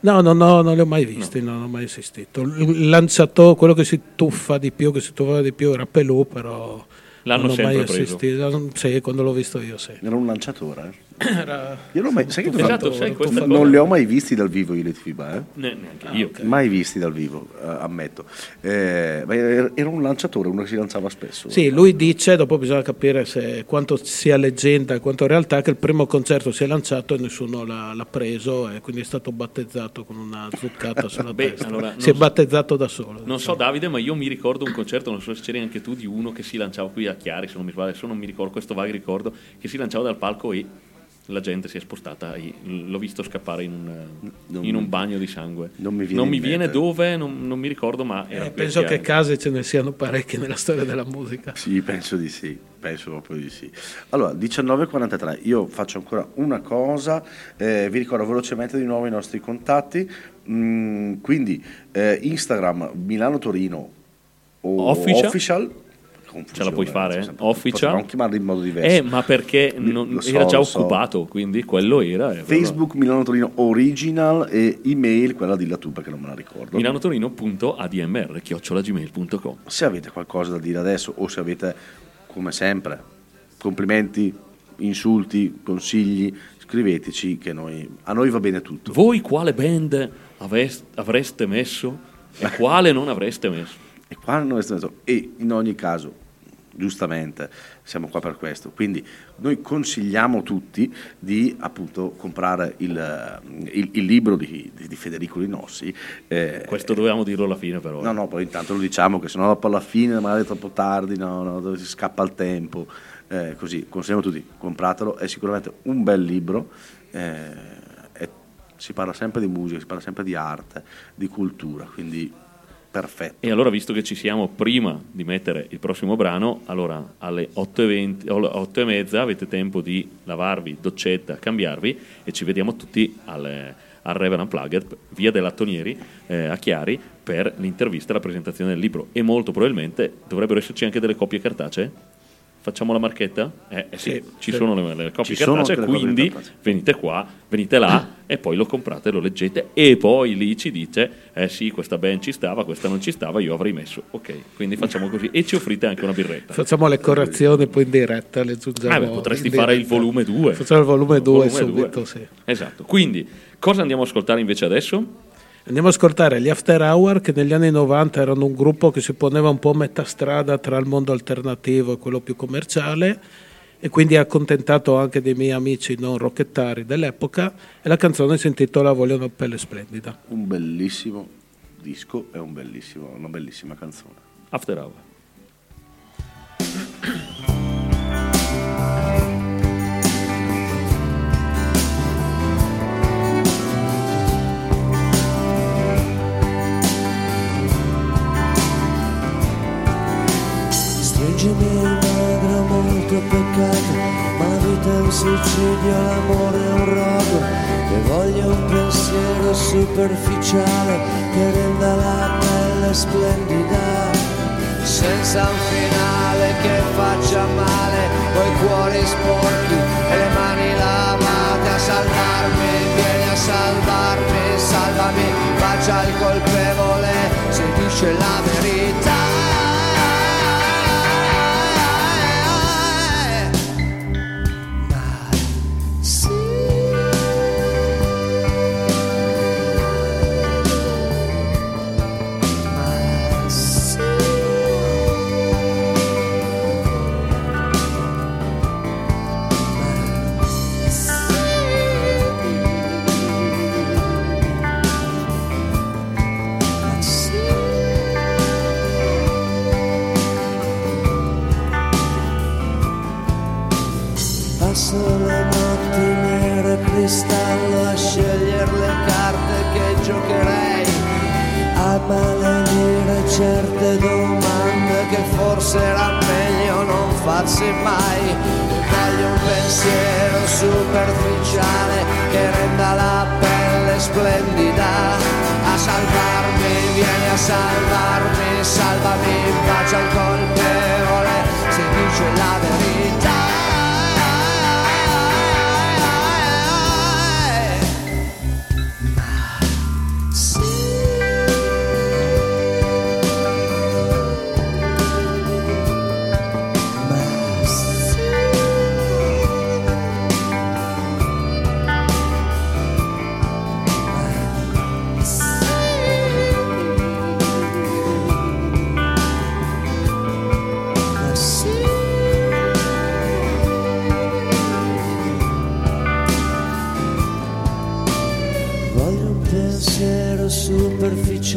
No, no, no, non li ho mai visti, no. non ho mai assistito. Il lanciatore, quello che si tuffa di più, che si tuffava di più era Pelù, però L'hanno non ho mai sempre preso. assistito. Sì, quando l'ho visto io sì. Era un lanciatore. eh. Era Io non, ho mai, sai che Esatto, tuffatore. cosa- non li ho mai visti dal vivo io le FIBA, eh? Ne- neanche Ah, io. mai visti dal vivo, eh, ammetto. Eh, era un lanciatore, uno che si lanciava spesso. Sì, lui dice, dopo bisogna capire se, quanto sia leggenda e quanto realtà, che il primo concerto si è lanciato e nessuno l'ha, l'ha preso e quindi è stato battezzato con una zuccata sulla Beh, testa. allora, si è so- battezzato da solo. Non so Davide, ma io mi ricordo un concerto, non so se c'eri anche tu, di uno che si lanciava qui a Chiari, se non mi sbaglio, adesso non mi ricordo questo vago ricordo, che si lanciava dal palco e la gente si è spostata, l'ho visto scappare in un, Non in mi- un bagno di sangue. non mi viene in mente. dove, non, non mi ricordo, ma era Eh, penso che casi ce ne siano parecchi nella storia della musica. Sì, penso di sì, penso proprio di sì. Allora, 19.43, io faccio ancora una cosa, eh, vi ricordo velocemente di nuovo i nostri contatti, Mm, quindi eh, Instagram Milano Torino o Official? Confusione, Ce la puoi fare? eh? Official? Potremmo chiamarli in modo diverso. Eh, ma perché non- so, era già lo so. occupato, quindi quello era. eh, Facebook Milano Torino Original e email, quella dilla tu perché non me la ricordo. milanotorino.admr chiocciolagmail.com Se avete qualcosa da dire adesso o se avete, come sempre, complimenti, insulti, consigli, scriveteci che noi, a noi va bene tutto. Voi quale band aves- avreste messo e quale non avreste messo? E, qua non è stato- e in ogni caso, giustamente, siamo qua per questo. Quindi noi consigliamo tutti di appunto comprare il, il- il libro di, di- Federico Linossi. eh, Questo dovevamo dirlo alla fine, però. No, no, poi intanto lo diciamo che sennò dopo alla fine magari è troppo tardi, no, no, dove si scappa il tempo. Eh, così, consigliamo tutti, compratelo, è sicuramente un bel libro. eh, e si parla sempre di musica, si parla sempre di arte, di cultura, quindi perfetto. E allora, visto che ci siamo prima di mettere il prossimo brano, allora alle 8.20 o alle 8 e mezza avete tempo di lavarvi, doccetta, cambiarvi e ci vediamo tutti al, al Reverend Unplugged, via dell'Attonieri eh, a Chiari, per l'intervista e la presentazione del libro. E molto probabilmente dovrebbero esserci anche delle copie cartacee. Facciamo la marchetta? Eh, eh sì, Sì, ci sì. sono le, le copie Ci cartacee, quindi venite qua, venite là e poi lo comprate, lo leggete e poi lì ci dite, eh sì, questa band ci stava, questa non ci stava, io avrei messo. Ok, quindi facciamo così e ci offrite anche una birretta. Facciamo le correzioni poi in diretta, le aggiungiamo. Ah, beh, potresti fare il volume 2. Facciamo il volume 2 Volume subito, due. sì. Esatto. Quindi, cosa andiamo a ascoltare invece adesso? Andiamo a ascoltare gli After Hour che negli anni 90 erano un gruppo che si poneva un po' a metà strada tra il mondo alternativo e quello più commerciale e quindi ha accontentato anche dei miei amici non rockettari dell'epoca e la canzone si intitola Voglio una pelle splendida. Un bellissimo disco e un bellissimo- una bellissima canzone. After Hour. Stringimi il magro molto peccato suicidio, l'amore è un rogo e voglio un pensiero superficiale che renda la pelle splendida senza un finale che faccia male, coi cuori sporchi e le mani lavate a salvarmi, vieni a salvarmi, salvami, faccia il colpevole se dice la verità. Le notti nere cristallo a scegliere le carte che giocherei. A maledire certe domande che forse era meglio non farsi mai. Voglio un pensiero superficiale che renda la pelle splendida. A salvarmi vieni a salvarmi salvami bacia il colpevole se dice la verità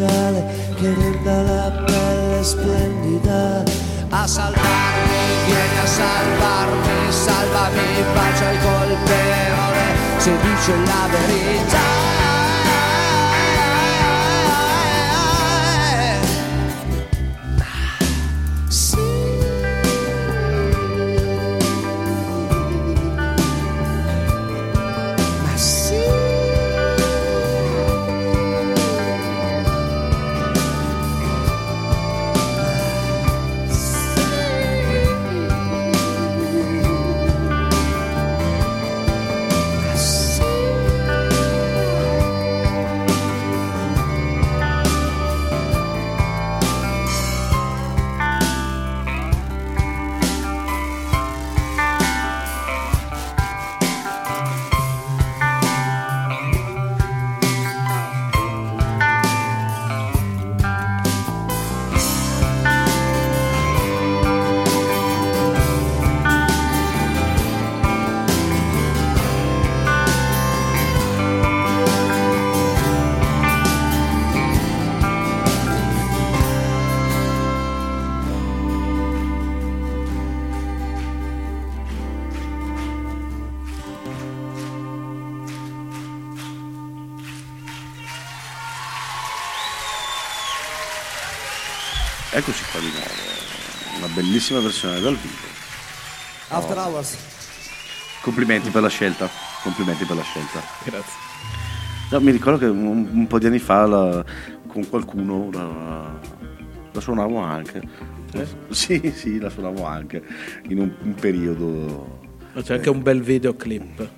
superficiale che renda la pelle splendida. A salvarmi, vieni a salvarmi, salvami, bacia il colpevole, se dice la verità. Bellissima versione dal vivo. After Hours. Complimenti per la scelta, complimenti per la scelta. Grazie. No, mi ricordo che un, un po' di anni fa la- con qualcuno la, la suonavo anche. Sì, sì, la suonavo anche in un, un periodo. Ma C'è anche un bel videoclip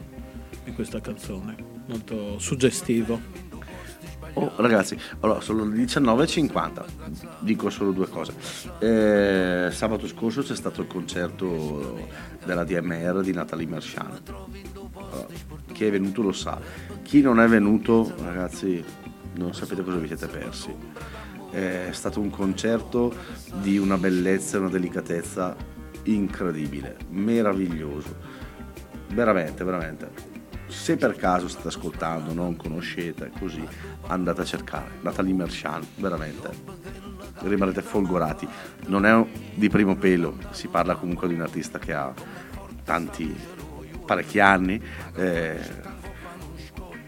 di questa canzone, molto suggestivo. Oh, ragazzi, allora sono le 19.50, dico solo due cose. Eh, sabato scorso c'è stato il concerto della DMR di Natalie Merchant. Allora, chi è venuto lo sa, chi non è venuto, ragazzi, non sapete cosa vi siete persi. È stato un concerto di una bellezza e una delicatezza incredibile, meraviglioso. Veramente, veramente. Se per caso state ascoltando, non conoscete, così andate a cercare. Natalie Merchant, veramente. Rimarrete folgorati. Non è di primo pelo, si parla comunque di un artista che ha tanti, parecchi anni. eh,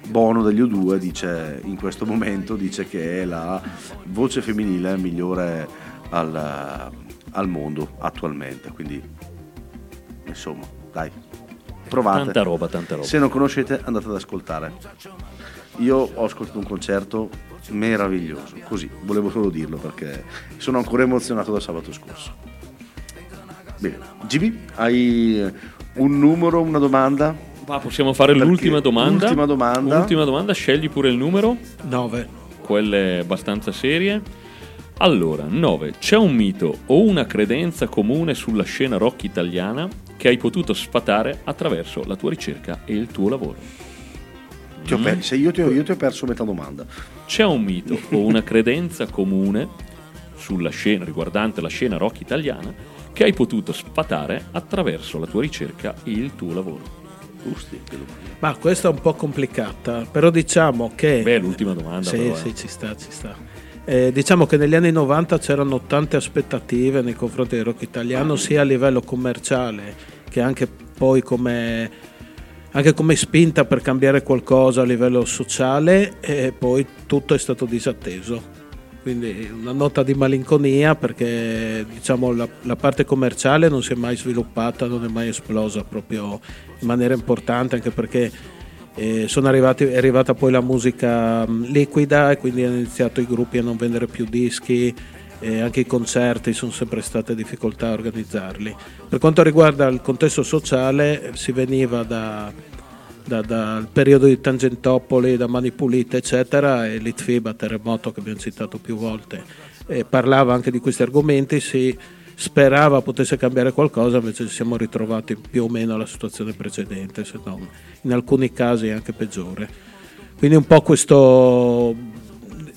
Bono degli U2 dice in questo momento dice che è la voce femminile migliore al, al mondo attualmente. Quindi insomma, dai, provate. Tanta roba, tanta roba. Se non conoscete, andate ad ascoltare. Io ho ascoltato un concerto meraviglioso, così, volevo solo dirlo perché sono ancora emozionato da sabato scorso. Bene, GB, hai un numero, una domanda? Ma possiamo fare Perché? l'ultima domanda. Ultima domanda. Ultima domanda, scegli pure il numero, 9. quelle abbastanza serie. Allora, 9. C'è un mito o una credenza comune sulla scena rock italiana che hai potuto sfatare attraverso la tua ricerca e il tuo lavoro? Ti ho per- se io ti, ho, io ti ho perso metà domanda. C'è un mito o una credenza comune sulla scena riguardante la scena rock italiana che hai potuto sfatare attraverso la tua ricerca e il tuo lavoro? Usti, che domanda. Ma questa è un po' complicata, però diciamo che... Beh, l'ultima domanda. Sì, però, eh. sì, ci sta, ci sta. Eh, diciamo che negli anni 90 c'erano tante aspettative nei confronti del rock italiano, sia a livello commerciale che anche poi come, anche come spinta per cambiare qualcosa a livello sociale, e poi tutto è stato disatteso. Quindi una nota di malinconia perché diciamo, la, la parte commerciale non si è mai sviluppata, non è mai esplosa proprio in maniera importante, anche perché eh, arrivati, è arrivata poi la musica mh, liquida e quindi hanno iniziato i gruppi a non vendere più dischi e anche i concerti sono sempre state difficoltà a organizzarli. Per quanto riguarda il contesto sociale si veniva da, da- dal periodo di Tangentopoli, da Mani Pulite eccetera e Litfiba, Terremoto che abbiamo citato più volte, e parlava anche di questi argomenti, si sperava potesse cambiare qualcosa, invece ci siamo ritrovati più o meno alla situazione precedente, se non in alcuni casi anche peggiore. Quindi un po' questo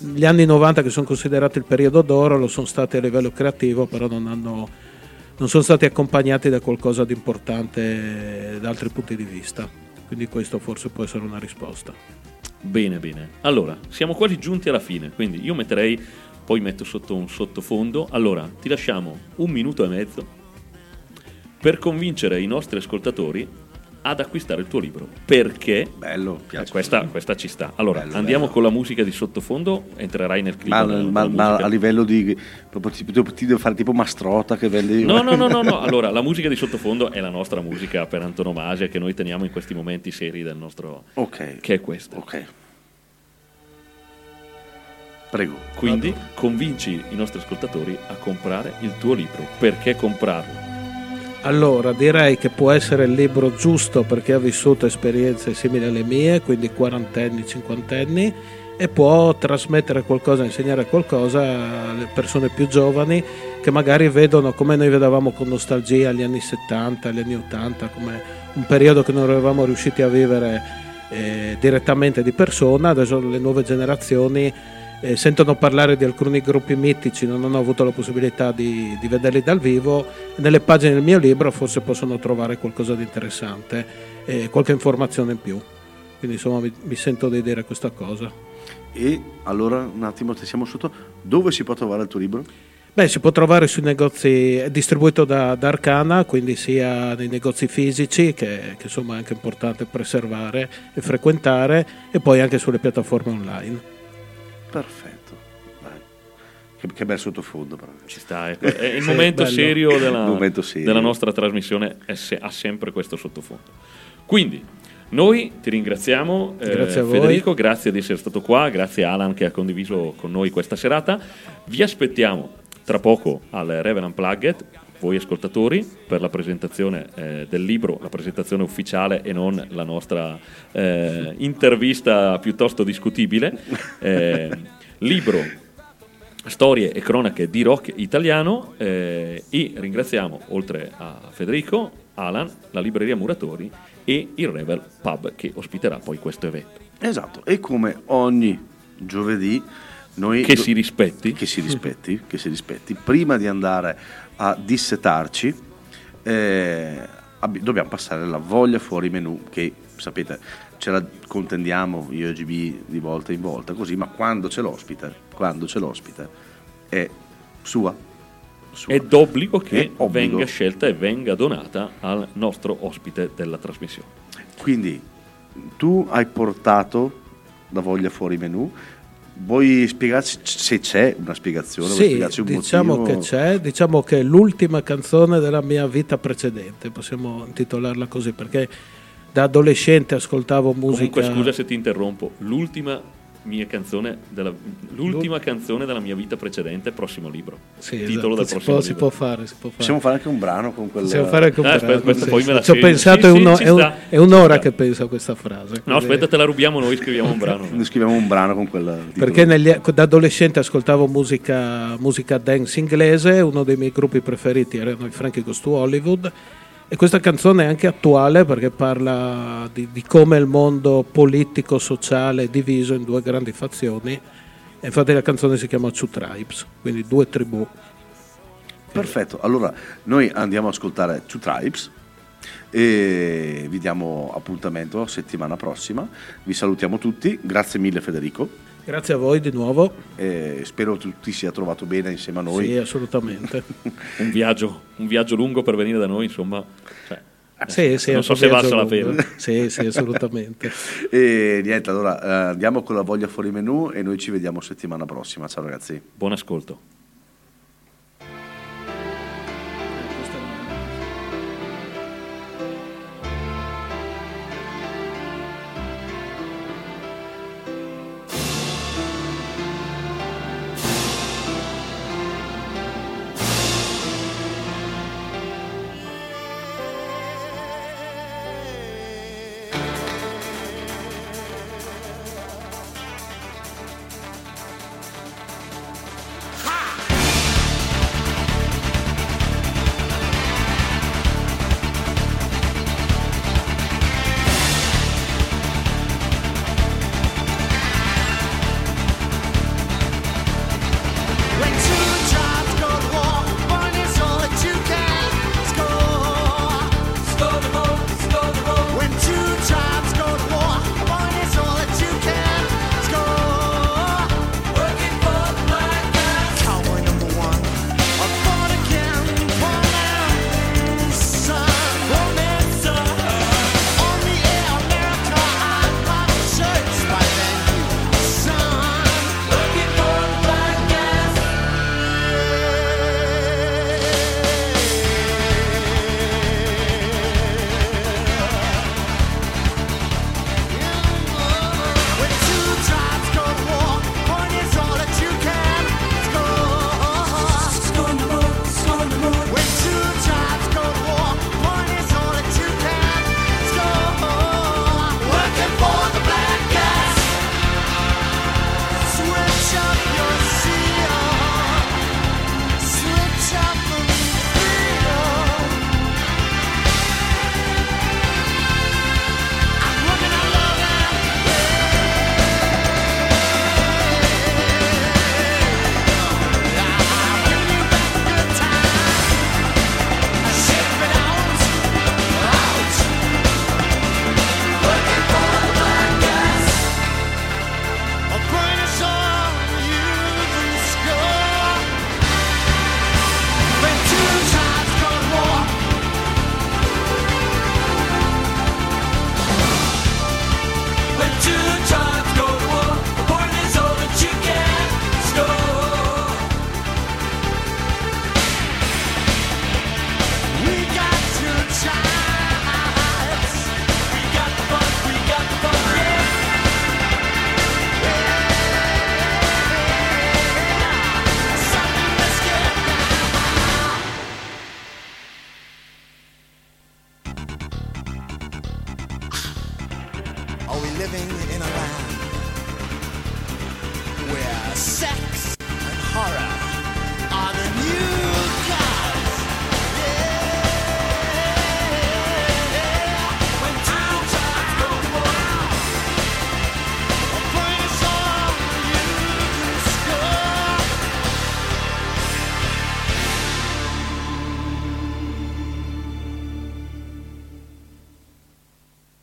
gli anni 90 che sono considerati il periodo d'oro lo sono stati a livello creativo, però non, hanno, non sono stati accompagnati da qualcosa di importante da altri punti di vista. Quindi questo forse può essere una risposta. Bene, bene. Allora, siamo quasi giunti alla fine, quindi io metterei, poi metto sotto un sottofondo. Allora, ti lasciamo un minuto e mezzo per convincere i nostri ascoltatori ad acquistare il tuo libro. Perché? Bello, Eh, piace. Questa, questa ci sta. Allora, Bello, andiamo bello. con la musica di sottofondo, entrerai nel clima. Ma, ma- ma a livello di. proprio ti, ti- ti devo fare tipo mastrota che vende. No, no, no, no, no. Allora, la musica di sottofondo è la nostra musica per antonomasia che noi teniamo in questi momenti seri del nostro... Ok. che è questa. Ok. Prego. Quindi convinci i nostri ascoltatori a comprare il tuo libro. Perché comprarlo? Allora, direi che può essere il libro giusto per chi ha vissuto esperienze simili alle mie, quindi quarantenni, cinquantenni, e può trasmettere qualcosa, insegnare qualcosa alle persone più giovani che magari vedono come noi vedevamo con nostalgia gli anni 70, gli anni 80, come un periodo che non eravamo riusciti a vivere eh, direttamente di persona, adesso le nuove generazioni eh, sentono parlare di alcuni gruppi mitici, non hanno avuto la possibilità di, di vederli dal vivo, nelle pagine del mio libro forse possono trovare qualcosa di interessante e qualche informazione in più. Quindi insomma mi, mi sento di dire questa cosa. E allora un attimo, ti siamo sotto. Dove si può trovare il tuo libro? Beh, si può trovare sui negozi, è distribuito da, da Arcana, quindi sia nei negozi fisici, che, che insomma è anche importante preservare e frequentare, e poi anche sulle piattaforme online. Perfetto. Dai. Che, che bel sottofondo. Però. Ci sta, ecco. è il momento serio della, momento serio. della nostra trasmissione, è se- ha sempre questo sottofondo. Quindi, noi ti ringraziamo, eh, Grazie voi. Federico, grazie di essere stato qua, grazie Alan che ha condiviso con noi questa serata. Vi aspettiamo tra poco al Revenant Plugget, voi ascoltatori, per la presentazione eh, del libro, la presentazione ufficiale e non la nostra eh, intervista piuttosto discutibile. Eh, libro storie e cronache di rock italiano eh, e ringraziamo oltre a Federico, Alan, la libreria Muratori e il Revel Pub che ospiterà poi questo evento. Esatto. E come ogni giovedì, noi. Che si rispetti. Che si rispetti, che si rispetti. Prima di andare a dissetarci, eh, dobbiamo passare la voglia fuori menù, che sapete, ce la contendiamo io e GB di volta in volta, così, ma quando c'è l'ospite, quando c'è l'ospite, è sua. sua. È d'obbligo che È obbligo. venga scelta e venga donata al nostro ospite della trasmissione. Quindi tu hai portato la voglia fuori menù. Vuoi spiegarci se c'è una spiegazione? vuoi Sì, spiegarci un diciamo motivo? che c'è, diciamo che è l'ultima canzone della mia vita precedente, possiamo intitolarla così, perché da adolescente ascoltavo musica. Comunque, scusa se ti interrompo. L'ultima mia canzone della, l'ultima canzone della mia vita precedente, prossimo libro. Sì, Titolo esatto, del si, prossimo può, si libro. può fare, si può fare. Possiamo fare anche un brano con quel... Possiamo fare anche un Eh, brano, aspetta, aspetta, sì, poi sì. me la Ci ho pensato, Sì, è, uno- è un- è un'ora ci che penso a questa frase. No, aspetta, te la rubiamo noi, scriviamo un brano. Noi scriviamo un brano con quel titolo. Perché negli- da adolescente ascoltavo musica, musica dance inglese, uno dei miei gruppi preferiti erano i Frankie Goes to Hollywood e questa canzone è anche attuale perché parla di, di come il mondo politico-sociale è diviso in due grandi fazioni e infatti la canzone si chiama Two Tribes, quindi due tribù. Perfetto, allora noi andiamo ad ascoltare Two Tribes e vi diamo appuntamento settimana prossima. Vi salutiamo tutti, grazie mille Federico. Grazie a voi di nuovo. e spero tutti sia trovato bene insieme a noi. Sì, assolutamente. Un viaggio, un viaggio lungo per venire da noi, insomma. cioè, Sì, sì, non so se valsa la pena. Sì, sì, assolutamente. E niente, allora eh, andiamo con la voglia fuori menù e noi ci vediamo settimana prossima. Ciao ragazzi. Buon ascolto.